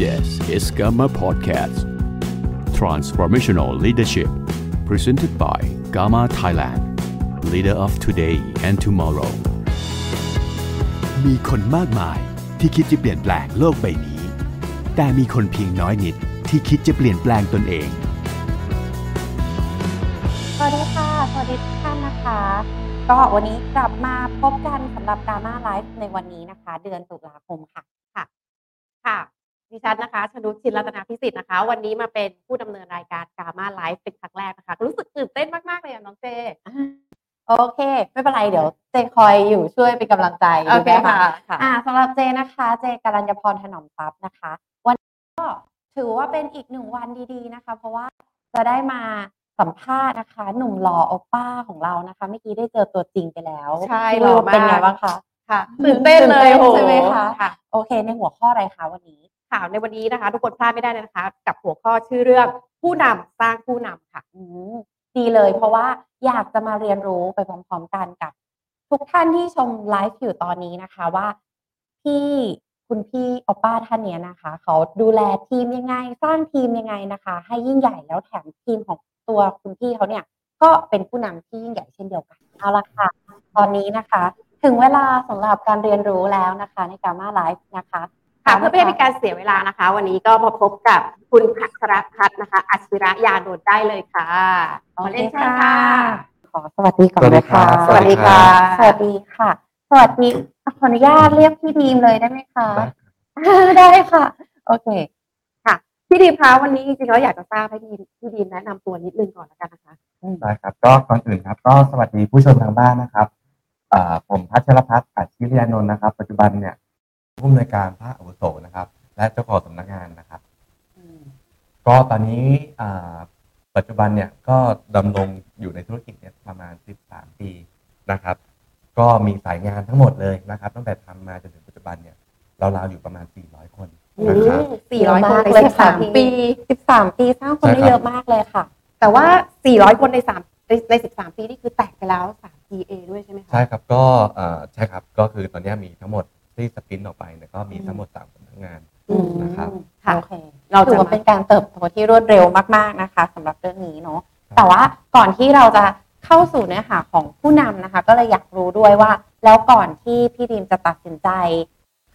This is Gamma Podcast. Transformational Leadership. Presented by Gamma Thailand. Leader of today and tomorrow. มีคนมากมายที่คิดจะเปลี่ยนแปลงโลกใบนี้ แต่มีคนเพียงน้อยนิดที่คิดจะเปลี่ยนแปลงตนเอง สวัสดีค่ะ สวัสดีทุกท่านนะคะ ก็วันนี้กลับมาพบกันสำหรับการมาไลฟ์ในวันนี้นะคะ เดือนตุลาคมค่ะ ค่ะ ค่ะ ดิฉันนะคะชนุชชินรัตนาพิสิทธิ์นะคะ วันนี้มาเป็นผู้ดำเนินรายการกามาไลฟ์เป็นครั้งแรกนะคะ รู้สึกตื่นเต้นมาก ๆ เลยอะน้องเจ โอเค ไม่เป็นไรเดี๋ยวเจคอยอยู่ช่วยเป็นกำลังใจโอเคดีไหมค่ะค่ะ อ่าสำหรับเจนะคะ เจกัรัญญพรถนอมทรัพย์นะคะ วันนี้ก็ถือว่าเป็นอีกหนึ่งวันดีๆนะคะ เพราะว่าจะได้มาสัมภาษณ์นะคะ หนุ่มหล่อโอป้าของเรานะคะเมื่อกี้ได้เจอตัวจริงไปแล้วใช่พี่หล่อลูกเป็นไงมากบ้างคะค่ะตื่นเต้นเลยตื่นเต้นโอ้โใช่ไหมคะค่ะโอเค ในหัวข้ออะไรคะวันนี้ ข่าวในวันนี้นะคะ ทุกคนพลาดไม่ได้เลยนะคะ กับหัวข้อชื่อเรื่องผู้นำสร้างผู้นำค่ะอืดีเลย เพราะว่าอยากจะมาเรียนรู้ไปพร้อมๆกันกับ ทุกท่านที่ชมไลฟ์อยู่ตอนนี้นะคะว่าพี่คุณพี่อป้าท่านเนี้ยนะคะ เขาดูแลทีมยังไง สร้างทีมยังไงนะคะ ให้ยิ่งใหญ่แล้วแถมทีมของตัวคุณพี่เขาเนี่ยก็เป็นผู้นำที่ยิ่งใหญ่เช่นเดียวกันเอาละค่ะ ตอนนี้นะคะ ถึงเวลาสำหรับการเรียนรู้แล้วนะคะในการมาไลฟ์นะคะ ค่ะเพื่อไม่ให้เป็นการเสียเวลานะคะ วันนี้ก็มาพบกับคุณพัชรพัฒน์นะคะ อัชวิระยาโดดได้เลยค่ะขอเรียนเชิญค่ะ ขอสวัสดีก่อนนะคะสวัสดีครับสวัสดีค่ะ สวัสดีขออนุญาตเรียกพี่ดีมเลยได้ไหมคะ ได้ค่ะ โอเค ค่ะ พี่ดีมคะวันนี้จริงๆแล้วอยากจะทราบให้พี่ดีมพี่ดีมแนะนำตัวนิดนึงก่อนแล้วกันนะคะได้ครับ ก็ก่อนอื่นครับ ก็สวัสดีผู้ชมทางบ้านนะครับอ่าผมพัชรพัฒน์อัจฉริยานนท์นะครับ ปัจจุบันเนี่ย ผู้อำนวยการภาคอาวุโสนะครับ และเจ้าของสำนักงานนะครับก็ตอนนี้อ่าปัจจุบันเนี่ยก็ดำรงอยู่ในธุรกิจเนี่ยประมาณ 13 ปีนะครับ ก็มีสายงานทั้งหมดเลยนะครับ ตั้งแต่ทำมาจนถึงปัจจุบันเนี่ยราวๆอยู่ประมาณ 400 คนนะครับ สี่ร้อยคนในเยสิบสาม13ปี สิบสามปีสร้างคนได้ใช่ครับ เยอะมากเลยค่ะ แต่ว่าสี่ร้อยคนในสามในในสิบสามปีนี่คือแตกไปแล้วสาม PA ด้วยใช่ไหมคะ ใช่ครับก็เอ่อใช่ครับก็คือตอนนี้มีทั้งหมด ที่สปินออกไปเนี่ยก็มีทั้งหมดสามสำนักงาน อืมนะครับ ค่ะโอเคเราถืจะอว่ามาเป็นการเติบโตที่รวดเร็วมาก ๆ นะคะสำหรับเรื่องนี้เนาะครับแต่ว่าก่อนที่เราจะเข้าสู่เนื้อหาของผู้นำนะคะ ก็เลยอยากรู้ด้วยว่า แล้วก่อนที่พี่ดีมจะตัดสินใจ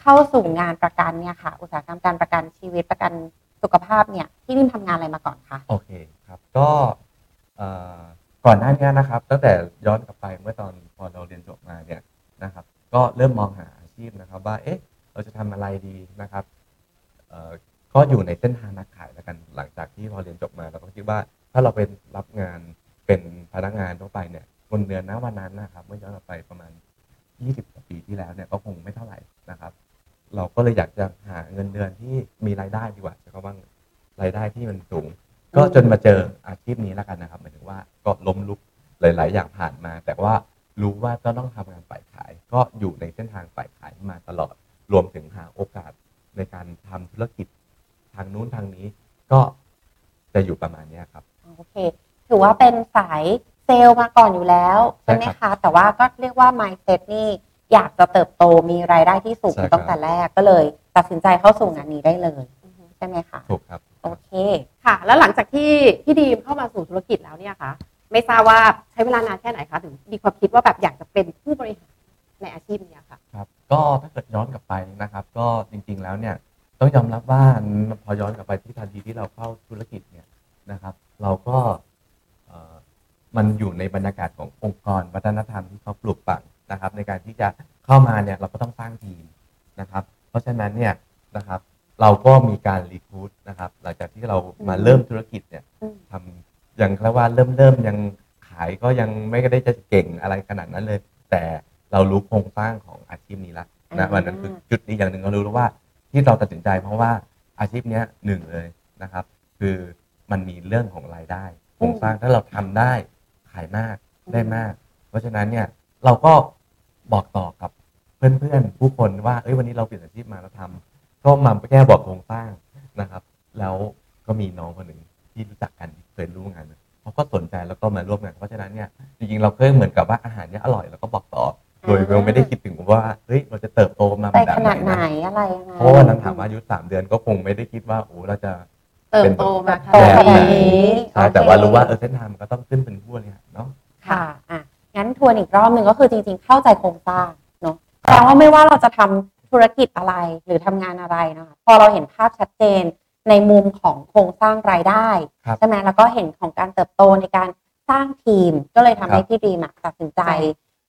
เข้าสู่งานประกันเนี่ยค่ะ อุตสาหกรรมการประกันชีวิตประกันสุขภาพเนี่ยพี่ดีมทำงานอะไรมาก่อนคะโอเคครับก็เอ่อก่อนหน้านี้นะครับ ตั้งแต่ย้อนกลับไปเมื่อตอนพอเราเรียนจบมาเนี่ยนะครับ ก็เริ่มมองหาอา ชีพนะครับ ว่าเอ๊ะเราจะทำอะไรดีนะครับก็อยู่ในเส้นทางนักขายแล้วกันหลังจากที่พอเรียนจบมาเราก็คิดว่าถ้าเราเป็นรับงานเป็นพนักงานทั่วไปเนี่ยเงินเดือนณวันนั้นนะครับ เมื่อย้อนกลับไปประมาณ 20กว่าปีที่แล้วเนี่ยก็คงไม่เท่าไหร่นะครับ เราก็เลยอยากจะหาเงินเดือนที่มีรายได้ดีกว่าใช้คำว่ารายได้ที่มันสูง ก็จนมาเจออาชีพนี้แล้วกันนะครับหมายถึงว่าก็ล้มลุกหลาย ๆ อย่างผ่านมา แต่ว่า รู้ว่าก็ต้องทำงานฝ่ายขาย ก็อยู่ในเส้นทางฝ่ายขายมาตลอด รวมถึงหาโอกาสในการทำธุรกิจทางนู้นทางนี้ก็จะอยู่ประมาณเนี้ยครับโอเค ถือว่าเป็นสายเซลล์มาก่อนอยู่แล้วใช่ใช่ไหมครัคะบแต่ว่าก็เรียกว่า mindset นี่อยากจะเติบโตมีรายได้ที่สูงใช่ครับตั้งแต่แรกก็เลย ตัดสินใจเข้าสู่งานนี้ได้เลยใช่ไหมคะถูกครับโอเคค่ะ แล้วหลังจากที่พี่ดีมเข้ามาสู่ธุรกิจแล้วเนี่ยค่ะ ไม่ทราบว่าใช้เวลานานแค่ไหนคะถึงมีความคิดว่าแบบอยากจะเป็นผู้บริหารในอาชีพเนี้ยค่ะ ครับก็ถ้าเกิดย้อนกลับไปนะครับ ก็จริง ๆ แล้วเนี่ยต้องยอมรับว่าพอย้อนกลับไปที่ทันทีที่เราเข้าธุรกิจเนี่ยนะครับ เราก็เอ่อมันอยู่ในบรรยากาศขององค์กรวัฒนธรรมที่เขาปลูกฝังนะครับ ในการที่จะเข้ามาเนี่ยเราก็ต้องสร้างทีมนะครับ เพราะฉะนั้นเนี่ยนะครับ เราก็มีการรีคูดนะครับ หลังจากที่เรามาเริ่มธุรกิจเนี่ยอืม ทำ ยังเรียกว่าเริ่มเริ่มยังขายก็ยังไม่ได้จะเก่งอะไรขนาดนั้นเลย แต่เรารู้โครงสร้างของอาชีพนี้แล้วนะอ่าวันนั้นคือจุดนี้อย่างหนึ่งเรารู้แล้วว่าที่เราตัดสินใจเพราะว่าอาชีพเนี้ยหนึ่งเลยนะครับ คือมันมีเรื่องของรายได้ โครงสร้างถ้าเราทำได้ขายมากได้มาก เพราะฉะนั้นเนี่ยเราก็บอกต่อกับเพื่อนๆผู้คนว่าเอ้ยวันนี้เราเปลี่ยนอาชีพมาแล้วทำก็มาแก้บอกโครงสร้างนะครับ แล้วก็มีน้องคนหนึ่ง ที่รู้จักกันที่เคยร่วมงานมาเขาก็สนใจแล้วก็มาร่วมงานเพราะฉะนั้นเนี่ยจริงๆเราเคยเหมือนกับว่าอาหารเนี้ยอร่อยแล้วก็บอกต่อโดยเราไม่ได้คิดถึงว่าเฮ้ยเราจะเติบโตมาไปแบบขนาดไหนนะอะไรยังไงเพราะว่าวันนั้นถามว่าอายุสามเดือนก็คงไม่ได้คิดว่าโอ้เราจะเติบโตมาขโตนาดขนาดนี้นี้ใช่โอเคแต่ว่ารู้ว่าเออเส้นทางมันก็ต้องขึ้นเป็นผู้บริหารเนาะค่ะอะงั้นทวนอีกรอบหนึ่งก็คือจริง ๆ เข้าใจโครงสร้างเนาะแปลว่าไม่ว่าเราจะทำธุรกิจอะไรหรือทำงานอะไรนะคะพอเราเห็นภาพชัดเจน ในมุมของโครงสร้างรายได้ครับใช่ไหมแล้วก็เห็นของการเติบโตในการสร้างทีมก็เลยทำให้ครับพี่ดีมอะตัดสินใจใช่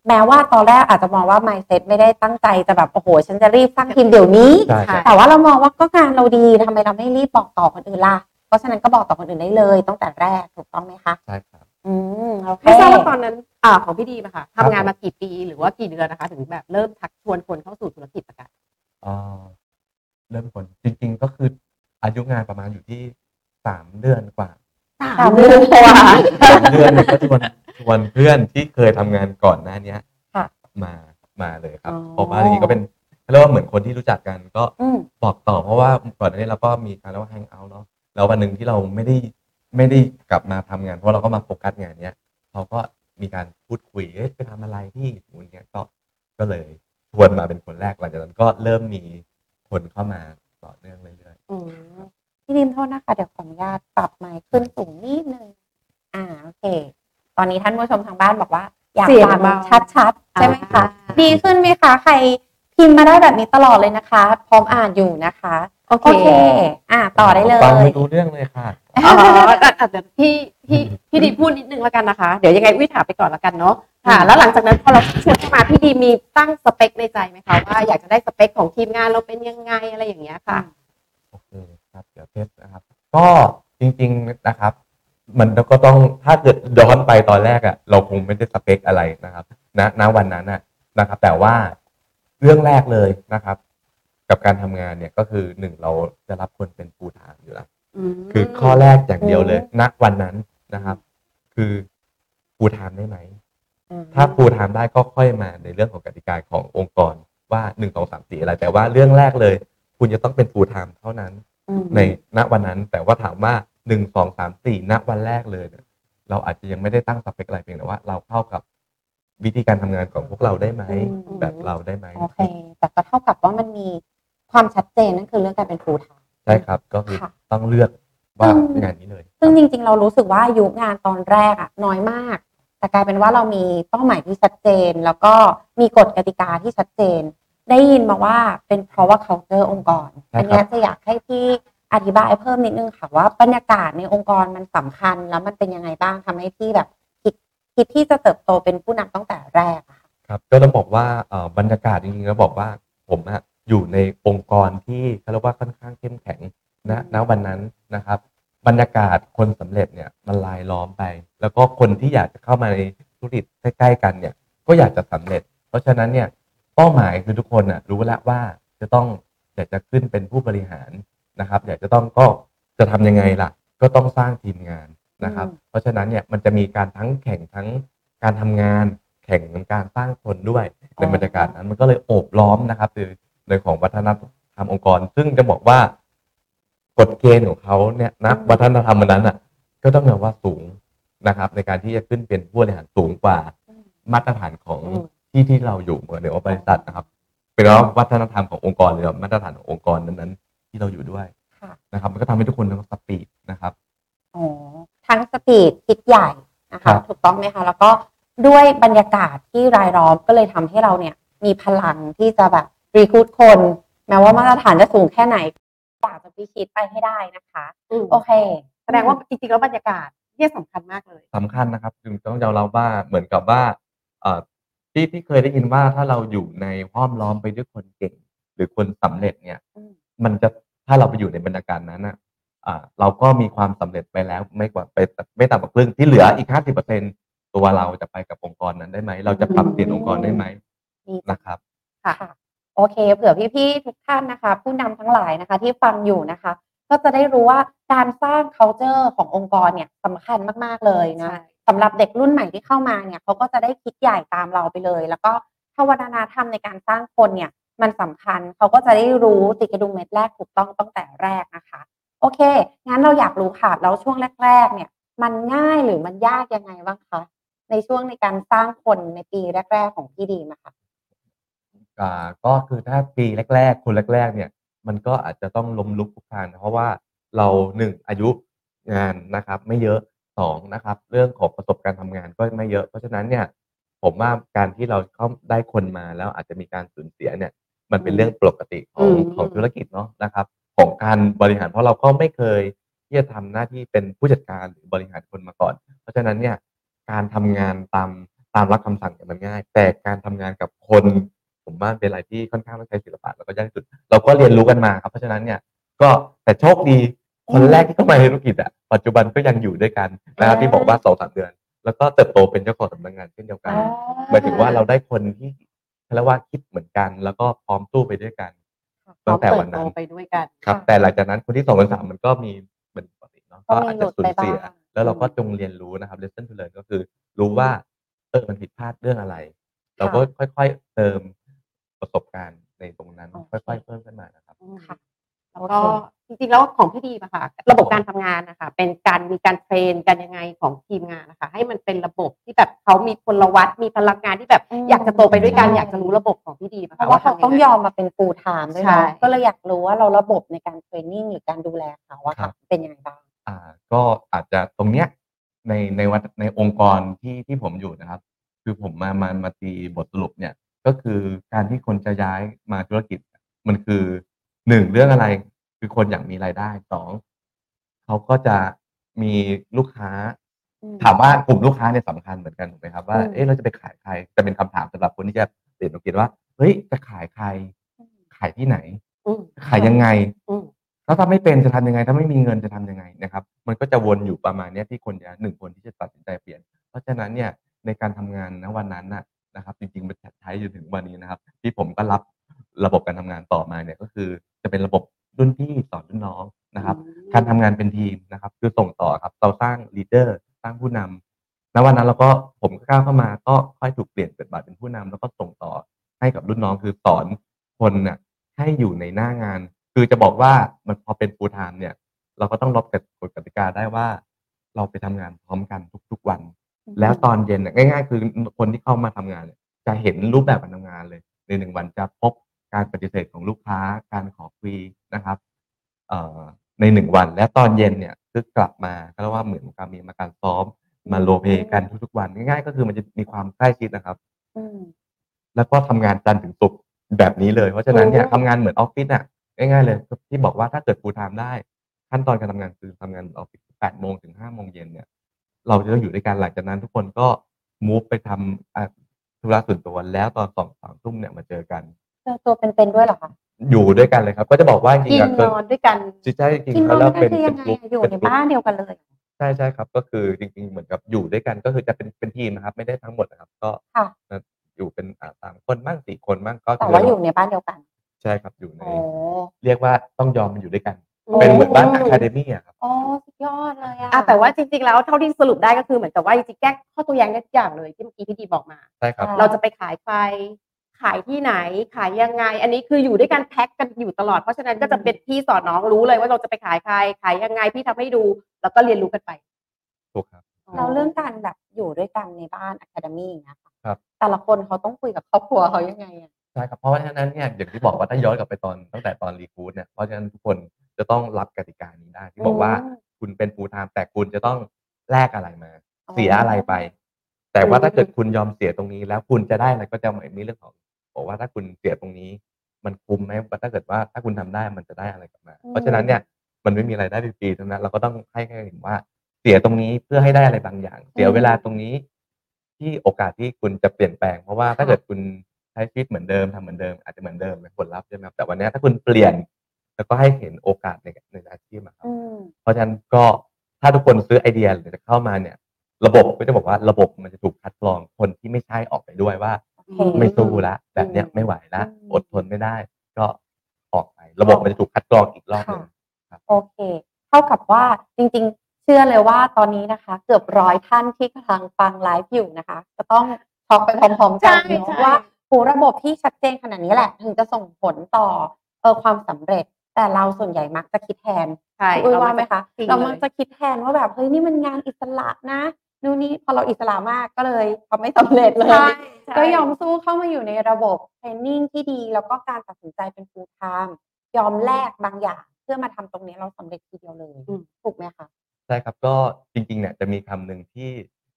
แม้ว่าตอนแรกอาจจะมองว่า mindset ไม่ได้ตั้งใจจะแบบโอ้โห ฉันจะรีบสร้างทีมเดี๋ยวนี้ใช่ใช่แต่ว่าเรามองว่าก็งานเราดีทำไมเราไม่รีบบอกต่อคนอื่นล่ะเพราะฉะนั้นก็บอกต่อคนอื่นได้เลยตั้งแต่แรกถูกต้องไหมคะใช่ครับอืมโอเคไม่ทราบว่าตอนนั้นอ่าของพี่ดีมอะค่ะครับทำงานมากี่ปีหรือว่ากี่เดือนนะคะ ถึงแบบเริ่มทักชวนคนเข้าสู่ธุรกิจประกันอ่าเริ่มคนจริง ๆ ก็คือ อายุงานประมาณอยู่ที่สามเดือนกว่าสามเดือนกว่าสามเดือนเนี่ยก็ชวนชวนเพื่อนที่เคยทำงานก่อนหน้าเนี้ยค่ะมามาเลยครับอ๋อเพราะว่าจริงๆก็เป็นเรียกว่าเหมือนคนที่รู้จักกันก็อืมบอกต่อเพราะว่าก่อนหน้านี้เราก็มีการเรียกว่าแฮงเอาท์เนาะแล้ววันหนึ่งที่เราไม่ได้ไม่ได้กลับมาทำงานเพราะเราก็มาโฟกัสงานเนี้ยเขาก็มีการพูดคุยเอ๊ะไปทำอะไรที่อย่างเงี้ยก็ก็เลยชวนมาเป็นคนแรกหลังจากนั้นก็เริ่มมีคนเข้ามาต่อเนื่องเรื่อยอืม พี่ดิมโทษนะคะ เดี๋ยวขออนุญาตปรับไมค์ขึ้นสูงนิดนึง อ่าโอเค ตอนนี้ท่านผู้ชมทางบ้านบอกว่า อยากเสียงฟังเบา ชัดๆ ใช่ไหมคะอ่าดีขึ้นไหมคะ ใครพิมพ์มาได้แบบนี้ตลอดเลยนะคะ พร้อมอ่านอยู่นะคะ โอเคโอเค อ่าๆต่อได้เลยฟังไม่รู้เรื่องเลยค่ะ อ๋อแต่อาจจะพี่พี่พี่ดีพูดนิดนึงแล้วกันนะคะ เดี๋ยวยังไงวิถามไปก่อนแล้วกันเนาะค่ะ แล้วหลังจากนั้นพอเราชวนเข้ามาพี่ดีมีตั้งสเปคในใจไหมคะว่าอยากจะได้สเปคของทีมงานเราเป็นยังไงอะไรอย่างเงี้ยค่ะโอเคครับเดี๋ยวเทสนะครับ ก็จริง ๆนะครับ มันก็ต้องถ้าเกิดย้อนไปตอนแรกอะ่ะ เราคงไม่ได้สเปคอะไรนะครับณณวันนั้นน่ะนะครับ แต่ว่าเรื่องแรกเลยนะครับ กับการทำงานเนี่ยก็คือหนึ่งเราจะรับคนเป็นปูฐานอยู่แล้วคือข้อแรกอย่างเดียวเลยณวันนั้นนะครับ คือปูฐานได้ไหมถ้าปูทามได้ก็ค่อยมาในเรื่องของกติกาขององค์กรว่าหนึ่งสองสามสี่อะไร แต่ว่าเรื่องแรกเลย คุณจะต้องเป็นฟูลไทม์เท่านั้นอืม ในณวันนั้น แต่ว่าถามว่าหนึ่งสองสามสี่ณวันแรกเลยเนี่ยเราอาจจะยังไม่ได้ตั้งสเปคอะไรเพียงแต่ว่าเราเข้ากับวิธีการทำงานของพวกเราได้ไหมอืมแบบเราได้ไหมโอเค แต่ก็เท่ากับว่ามันมีความชัดเจนนั่นคือเรื่องการเป็นครูทางใช่ครับ ก็คือค่ะต้องเลือกว่าอืมงานนี้เลย ซึ่งจริง ๆ เรารู้สึกว่าอายุงานตอนแรกอะน้อยมาก แต่กลายเป็นว่าเรามีเป้าหมายที่ชัดเจน แล้วก็มีกฎกติกาที่ชัดเจน ได้ยินมาว่าเป็นเพราะว่า culture องค์กรใช่ครับอันเนี้ยจะอยากให้พี่อธิบายเพิ่มนิดนึงค่ะว่าบรรยากาศในองค์กรมันสำคัญ แล้วมันเป็นยังไงบ้างทำให้พี่แบบคิดคิดที่จะเติบโตเป็นผู้นำตั้งแต่แรกอะค่ะครับก็ต้องบอกว่าเอ่อบรรยากาศจริงๆแล้วบอกว่าผมอะอยู่ในองค์กรที่เขาเรียกว่าค่อนข้างเข้มแข็งนะณวันนั้นนะครับ บรรยากาศคนสำเร็จเนี่ยมันลายล้อมไป แล้วก็คนที่อยากจะเข้ามาในธุรกิจใกล้ๆกันเนี่ยก็อยากจะสำเร็จ เพราะฉะนั้นเนี่ย เป้าหมายคือทุกคนน่ะรู้แล้วว่าจะต้องอยากจะขึ้นเป็นผู้บริหารนะครับ อยากจะต้องก็จะทำยังไงล่ะ ก็ต้องสร้างทีมงานนะครับอืมเพราะฉะนั้นเนี่ยมันจะมีการทั้งแข่งทั้งการทำงาน แข่งการสร้างคนด้วยในบรรยากาศนั้นมันก็เลยโอบล้อมนะครับคือในของวัฒนธรรมองค์กร ซึ่งจะบอกว่ากฎเกณฑ์ของเขาเนี่ยนะวัฒนธรรมอันนั้นอะ ก็ต้องแบบว่าสูงนะครับ ในการที่จะขึ้นเป็นผู้บริหารสูงกว่ามาตรฐานของอืม ที่ที่เราอยู่เหมือนในบริษัทนะครับเป็นว่าวัฒนธรรมขององค์กรหรือมาตรฐานขององค์กรนั้นๆ ที่เราอยู่ด้วยค่ะ นะครับ มันก็ทำให้ทุกคนต้องสปีดนะครับ อ๋อทั้งสปีดคิดใหญ่นะครัคะ บ ถูกต้องไหมคะ แล้วก็ด้วยบรรยากาศที่รายล้อมก็เลยทำให้เราเนี่ย มีพลังที่จะแบบรีคูดคน แม้ว่ามาตรฐานจะสูงแค่ไหนอยากจะพิชิตไปให้ได้นะคะโอเค แสดงว่าจริงๆแล้วบรรยากาศเนี่ยสำคัญมากเลย สำคัญนะครับจึงต้องยอมรับว่าเหมือนกับว่าเอ่อ ที่ที่เคยได้ยินว่าถ้าเราอยู่ในห้อมล้อมไปด้วยคนเก่ง หรือคนสำเร็จเนี่ย อืมมันจะถ้าเราไปอยู่ในบรรยากาศนั้นอะอ่าเราก็มีความสำเร็จไปแล้วไม่กว่าไปไม่ต่ำกว่าครึ่งที่เหลืออีกห้าสิบเปอร์เซ็นตัวเราจะไปกับองค์กรนั้นได้ไหม เราจะปรับเปลี่ยนองค์กรได้ไหมดีจัง นะครับ ค่ะโอเค เผื่อพี่ๆทุกท่านนะคะ ผู้นำทั้งหลายนะคะ ที่ฟังอยู่นะคะ ก็จะได้รู้ว่าการสร้าง culture ขององค์กรเนี่ยสำคัญมากๆเลยนะ ใช่ สำหรับเด็กรุ่นใหม่ที่เข้ามาเนี่ยเขาก็จะได้คิดใหญ่ตามเราไปเลย แล้วก็ถ้าวัฒนธรรมในการสร้างคนเนี่ยมันสำคัญเขาก็จะได้รู้ติดกระดุมเม็ดแรกถูกต้องตั้งแต่แรกนะคะ โอเค งั้นเราอยากรู้ค่ะแล้วช่วงแรก ๆ เนี่ย มันง่ายหรือมันยากยังไงบ้างคะในช่วงในการสร้างคนในปีแรก ๆ ของพี่ดีมอะค่ะก็คือถ้าปีแรก ๆ คนแรก ๆ เนี่ย มันก็อาจจะต้องล้มลุกคลุกคลานเพราะว่าเราหนึ่งอายุงานนะครับ ไม่เยอะ สองนะครับเรื่องของประสบการณ์ทำงานก็ไม่เยอะ เพราะฉะนั้นเนี่ยผมว่าการที่เราเข้าได้คนมาแล้วอาจจะมีการสูญเสียเนี่ย มันเป็นเรื่องปกติของอืมของธุรกิจเนาะนะครับ ของการบริหารเพราะเราก็ไม่เคยที่จะทำหน้าที่เป็นผู้จัดการหรือบริหารคนมาก่อน เพราะฉะนั้นเนี่ยการทำงานตามตามรับคำสั่งเนี่ยมันง่าย แต่การทำงานกับคน ผมว่าเป็นอะไรที่ค่อนข้างต้องใช้ศิลปะแล้วก็ยากที่สุด เราก็เรียนรู้กันมาครับเพราะฉะนั้นเนี่ยก็แต่โชคดี คนแรกที่เข้ามาในธุรกิจอะปัจจุบันก็ยังอยู่ด้วยกันนะครับที่บอกว่าสองสามเดือน แล้วก็เติบโตเป็นเจ้าของสำนักงานเช่นเดียวกันหมายถึงว่าเราได้คนที่เรียกว่าคิดเหมือนกัน แล้วก็พร้อมสู้ไปด้วยกันตั้งแต่วันนั้นเติบโตไปด้วยกันครับ แต่หลังจากนั้นคนที่สองคนสามมันก็มีเป็นปกติเนาะก็ก็มีอาจหลุจะดสูญไปเสียบ้างแล้วเราก็จงเรียนรู้นะครับ lesson to learn ก็คือ รู้ว่าเออมันผิดพลาดเรื่องอะไร เราก็ค่อย ๆเติมประสบการณ์ในตรงนั้นโอเคค่อย ๆ เพิ่มขึ้นมานะครับค่ะ แล้วก็จริงๆแล้วของพี่ดีอะค่ะ ระบบการทำงานนะคะเป็นการมีการเทรนกันยังไงของทีมงานนะคะให้มันเป็นระบบที่แบบเขามีพลวัตมีพลังงานที่แบบอืม อยากจะโตไปด้วยกันใช่อยากจะรู้ระบบของพี่ดีนะเพคะราะว่าเขาทำยัไต้องยอมมาเป็น full time ด้วยใช่ เนาะก็เลยอยากรู้ว่าเราระบบในการเทรนนิ่งหรือการดูแลเขาอะครัค่ะบ เป็นยังไงบ้าง อ่าก็อาจจะตรงเนี้ยในในวัดในองค์กรที่ที่ผมอยู่นะครับ คือผมมามามาตีบทสรุปเนี่ยก็คือการที่คนจะย้ายมาธุรกิจ มันคือ หนึ่งเรื่องอะไรคือคนอยากมีรายได้สองเขาก็จะมีลูกค้า อืม ถามว่ากลุ่มลูกค้าเนี่ยสำคัญเหมือนกันถูกไหมครับว่าอืม เอ๊ะเราจะไปขายใครจะเป็นคำถามสำหรับคนที่จะเปลี่ยนธุรกิจว่าเฮ้ยจะขายใคร ขายที่ไหน อืม ขายยังไงอืม แล้วถ้าไม่เป็นจะทำยังไง ถ้าไม่มีเงินจะทำยังไงนะครับ มันก็จะวนอยู่ประมาณเนี้ยที่คนจะหนึ่งคนที่จะตัดสินใจเปลี่ยน เพราะฉะนั้นเนี่ยในการทำงานณวันนั้นน่ะนะครับ จริงๆมันใช้จนถึงวันนี้นะครับ ที่ผมก็รับ ระบบการทำงานต่อมาเนี่ยก็คือจะเป็นระบบรุ่นพี่สอนรุ่นน้องนะครับ การทำงานเป็นทีมนะครับ คือส่งต่อครับเราสร้างลีดเดอร์สร้างผู้นำณวันนั้นเราก็ผมก็ก้าวเข้ามาก็ค่อยถูกเปลี่ยนเป็นบาทเป็นผู้นำแล้วก็ส่งต่อให้กับรุ่นน้องคือสอนคนน่ะให้อยู่ในหน้างาน คือจะบอกว่ามันพอเป็น full time เนี่ย เราก็ต้องรับกฎกฎกติกาได้ว่า เราไปทำงานพร้อมกันทุกๆวัน แล้วตอนเย็นเนี่ยง่าย ๆ คือคนที่เข้ามาทำงานเนี่ยจะเห็นรูปแบบการทำงานเลยในหนึ่งวันจะพบ การปฏิเสธของลูกค้า การขอฟรีนะครับเอ่อในหนึ่งวันและตอนเย็นเนี่ยคือกลับมาก็เรียกว่าเหมือนกับมีมาการซ้อมมาโรลเพลย์กันทุกๆวันง่ายๆก็คือมันจะมีความใกล้ชิดนะครับอืมแล้วก็ทำงานจันทร์ถึงศุกร์แบบนี้เลย เพราะฉะนั้นเนี่ยโอ้ทำงานเหมือนออฟฟิศอะง่ายๆเลย ที่บอกว่าถ้าเกิด full time ได้ ขั้นตอนการทำงานคือทำงานออฟฟิศแปดโมงถึงห้าโมงเย็นเนี่ยเราจะต้องอยู่ด้วยกันหลังจากนั้น ทุกคนก็มูฟไปทำอะธุระส่วนตัวแล้วตอนสองสามทุ่มเนี่ยมาเจอกัน เจอตัวเป็นๆด้วยเหรอคะอยู่ด้วยกันเลยครับ ก็จะบอกว่าจริกิงนๆอะนอนด้วยกันใช่ใช่จริงกินๆนอนแล้วกัเป็นนคือเป็ยันงไงกลุ่มอะอยู่เป็นในกลุ่ม บ้านเดียวกันเลย ใช่ใช่ครับก็คือจริงๆเหมือนกับอยู่ด้วยกันก็คือจะเป็นเป็นทีมนะครับ ไม่ได้ทั้งหมดนะครับ ก็ค่ะ อยู่เป็นอ่าสามคนบ้างสี่คนบ้างก็แต่คืว่าอยู่ในบ้านเดียวกันใช่ครับอยู่ใน โอ้เรียกว่าต้องยอมมาอยู่ด้วยกันโอ้เป็นเหมือนบ้านอะคาเดมี่อะครับ โอ้สุดยอดเลยอะอะแต่ว่าจริง ๆ แล้วเท่าที่สรุปได้ก็คือเหมือนกับว่าจริงๆแก้ข้อตัวอย่างได้ทุกอย่างเลยที่เมื่อกี้พี่ดีบอกมา ใช่ครับ เราจะไปขายใคร ขายที่ไหนขายยังไง อันนี้คืออยู่ด้วยกันแพ็คกันอยู่ตลอดเพราะฉะนั้นก็จะเป็นพี่สอนน้องรู้เลยว่าเราจะไปขายใครขายยังไงพี่ทำให้ดู แล้วก็เรียนรู้กันไปถูกครับเราเรื่องการแบบอยู่ด้วยกันในบ้าน academy อย่างเงี้ยค่ะครับแต่ละคนเขาต้องคุยกับครอบครัวเขายังไงอะใช่ครับเพราะฉะนั้นเนี่ยอย่างที่บอกว่าถ้าย้อนกลับไปตอนตั้งแต่ตอน recruit เนี่ยเพราะฉะนั้นทุกคนจะต้องรับกติกานี้ได้ที่บอกว่าอืมคุณเป็น full time แต่คุณจะต้องแลกอะไรมาอ๋อเสียอะไรไป แต่ว่าถ้าเกิดคุณยอมเสียตรงนี้แล้วคุณจะได้อะไรก็จะมีเรื่องของ บอกว่าถ้าคุณเสียตรงนี้ มันคุ้มไหมถ้าเกิดว่าถ้าคุณทำได้มันจะได้อะไรกลับมา เพราะฉะนั้นเนี่ยมันไม่มีอะไรได้ฟรีๆทั้งนั้นเราก็ต้องให้ให้เห็นว่าเสียตรงนี้เพื่อให้ได้อะไรบางอย่าง เสียเวลาตรงนี้ ที่โอกาสที่คุณจะเปลี่ยนแปลง เพราะว่าถ้าเกิดคุณใช้ชีวิตเหมือนเดิมทำเหมือนเดิมอาจจะเหมือนเดิมเป็นผลลัพธ์ใช่ไหมครับแต่วันนี้ถ้าคุณเปลี่ยนแล้วก็ให้เห็นโอกาสในในอาชีพอะครับอืมเพราะฉะนั้นก็ถ้าทุกคนซื้อไอเดียหรือจะเข้ามาเนี่ย ระบบก็จะบอกว่าระบบมันจะถูกคัดกรองคนที่ไม่ใช่ออกไปด้วยว่าโอเค ไม่สู้ละแบบเนี้ยไม่ไหวละอืมอดทนไม่ได้ ก็ออกไประบบมันจะถูกคัดกรองอีกรอบหนึ่งโอเค เท่ากับว่าจริง ๆ เชื่อเลยว่าตอนนี้นะคะ เกือบร้อยท่านที่กำลังฟังไลฟ์อยู่นะคะ จะต้องช็อกไปพร้อมๆกันใช่เนอะใช่ว่าโหระบบที่ชัดเจนขนาดนี้แหละ ถึงจะส่งผลต่อเออความสำเร็จ แต่เราส่วนใหญ่มักจะคิดแทนใช่อุ้ยว่าไหมคะจริงเราเลมักยจะคิดแทนว่าแบบเฮ้ยนี่มันงานอิสระนะนู่นนี่พอเราอิสระมากก็เลยทำไม่สำเร็จเลยใช่ใช่ ก็ยอมสู้เข้ามาอยู่ในระบบเทรนนิ่งที่ดี แล้วก็การตัดสินใจเป็น full time ยอมแลกบางอย่าง เพื่อมาทำตรงนี้เราสำเร็จทีเดียวเลยอืมถูกไหมคะใช่ครับก็จริงๆเนี่ยจะมีคำหนึ่งที่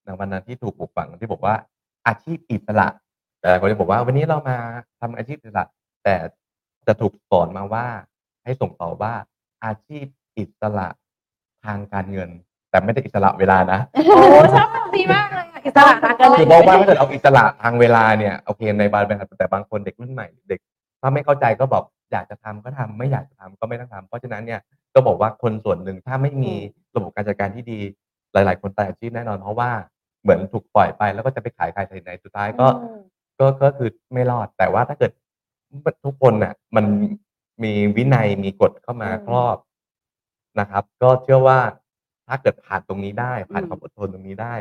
ในวันนั้นที่ถูกปลูกฝังที่บอกว่าอาชีพอิสระ แต่หลายคนจะบอกว่าวันนี้เรามาทำอาชีพอิสระ แต่จะถูกสอนมาว่า ให้ส่งต่อว่าอาชีพอิสระทางการเงิน แต่ไม่ได้อิสระเวลานะโอ้ชอบดีมากเลย อะอิสระทางการคือเงิบอกว่าถ้าเกิดเอาอิสระทางเวลาเนี่ยโอเคในบางแต่บางคนเด็กรุ่นใหม่เด็ก ถ้าไม่เข้าใจก็บอกอยากจะทำก็ทำไม่อยากจะทำก็ไม่ต้องทำเพราะฉะนั้นเนี่ยก็บอกว่าคนส่วนหนึ่งถ้าไม่มีระบบการจัดการที่ดี หลาย ๆ คนตายอาชีพแน่นอนเพราะว่าเหมือนถูกปล่อยไปแล้วก็จะไปขายใครใครไหนสุดท้ายก็อืมก็ก็คือไม่รอดแต่ว่าถ้าเกิดทุกคนน่ะ มันมีวินัยมีกฎเข้ามาอืมครอบนะครับ ก็เชื่อว่าถ้าเกิดผ่านตรงนี้ได้ ผ่านอืมความอดทนตรงนี้ได้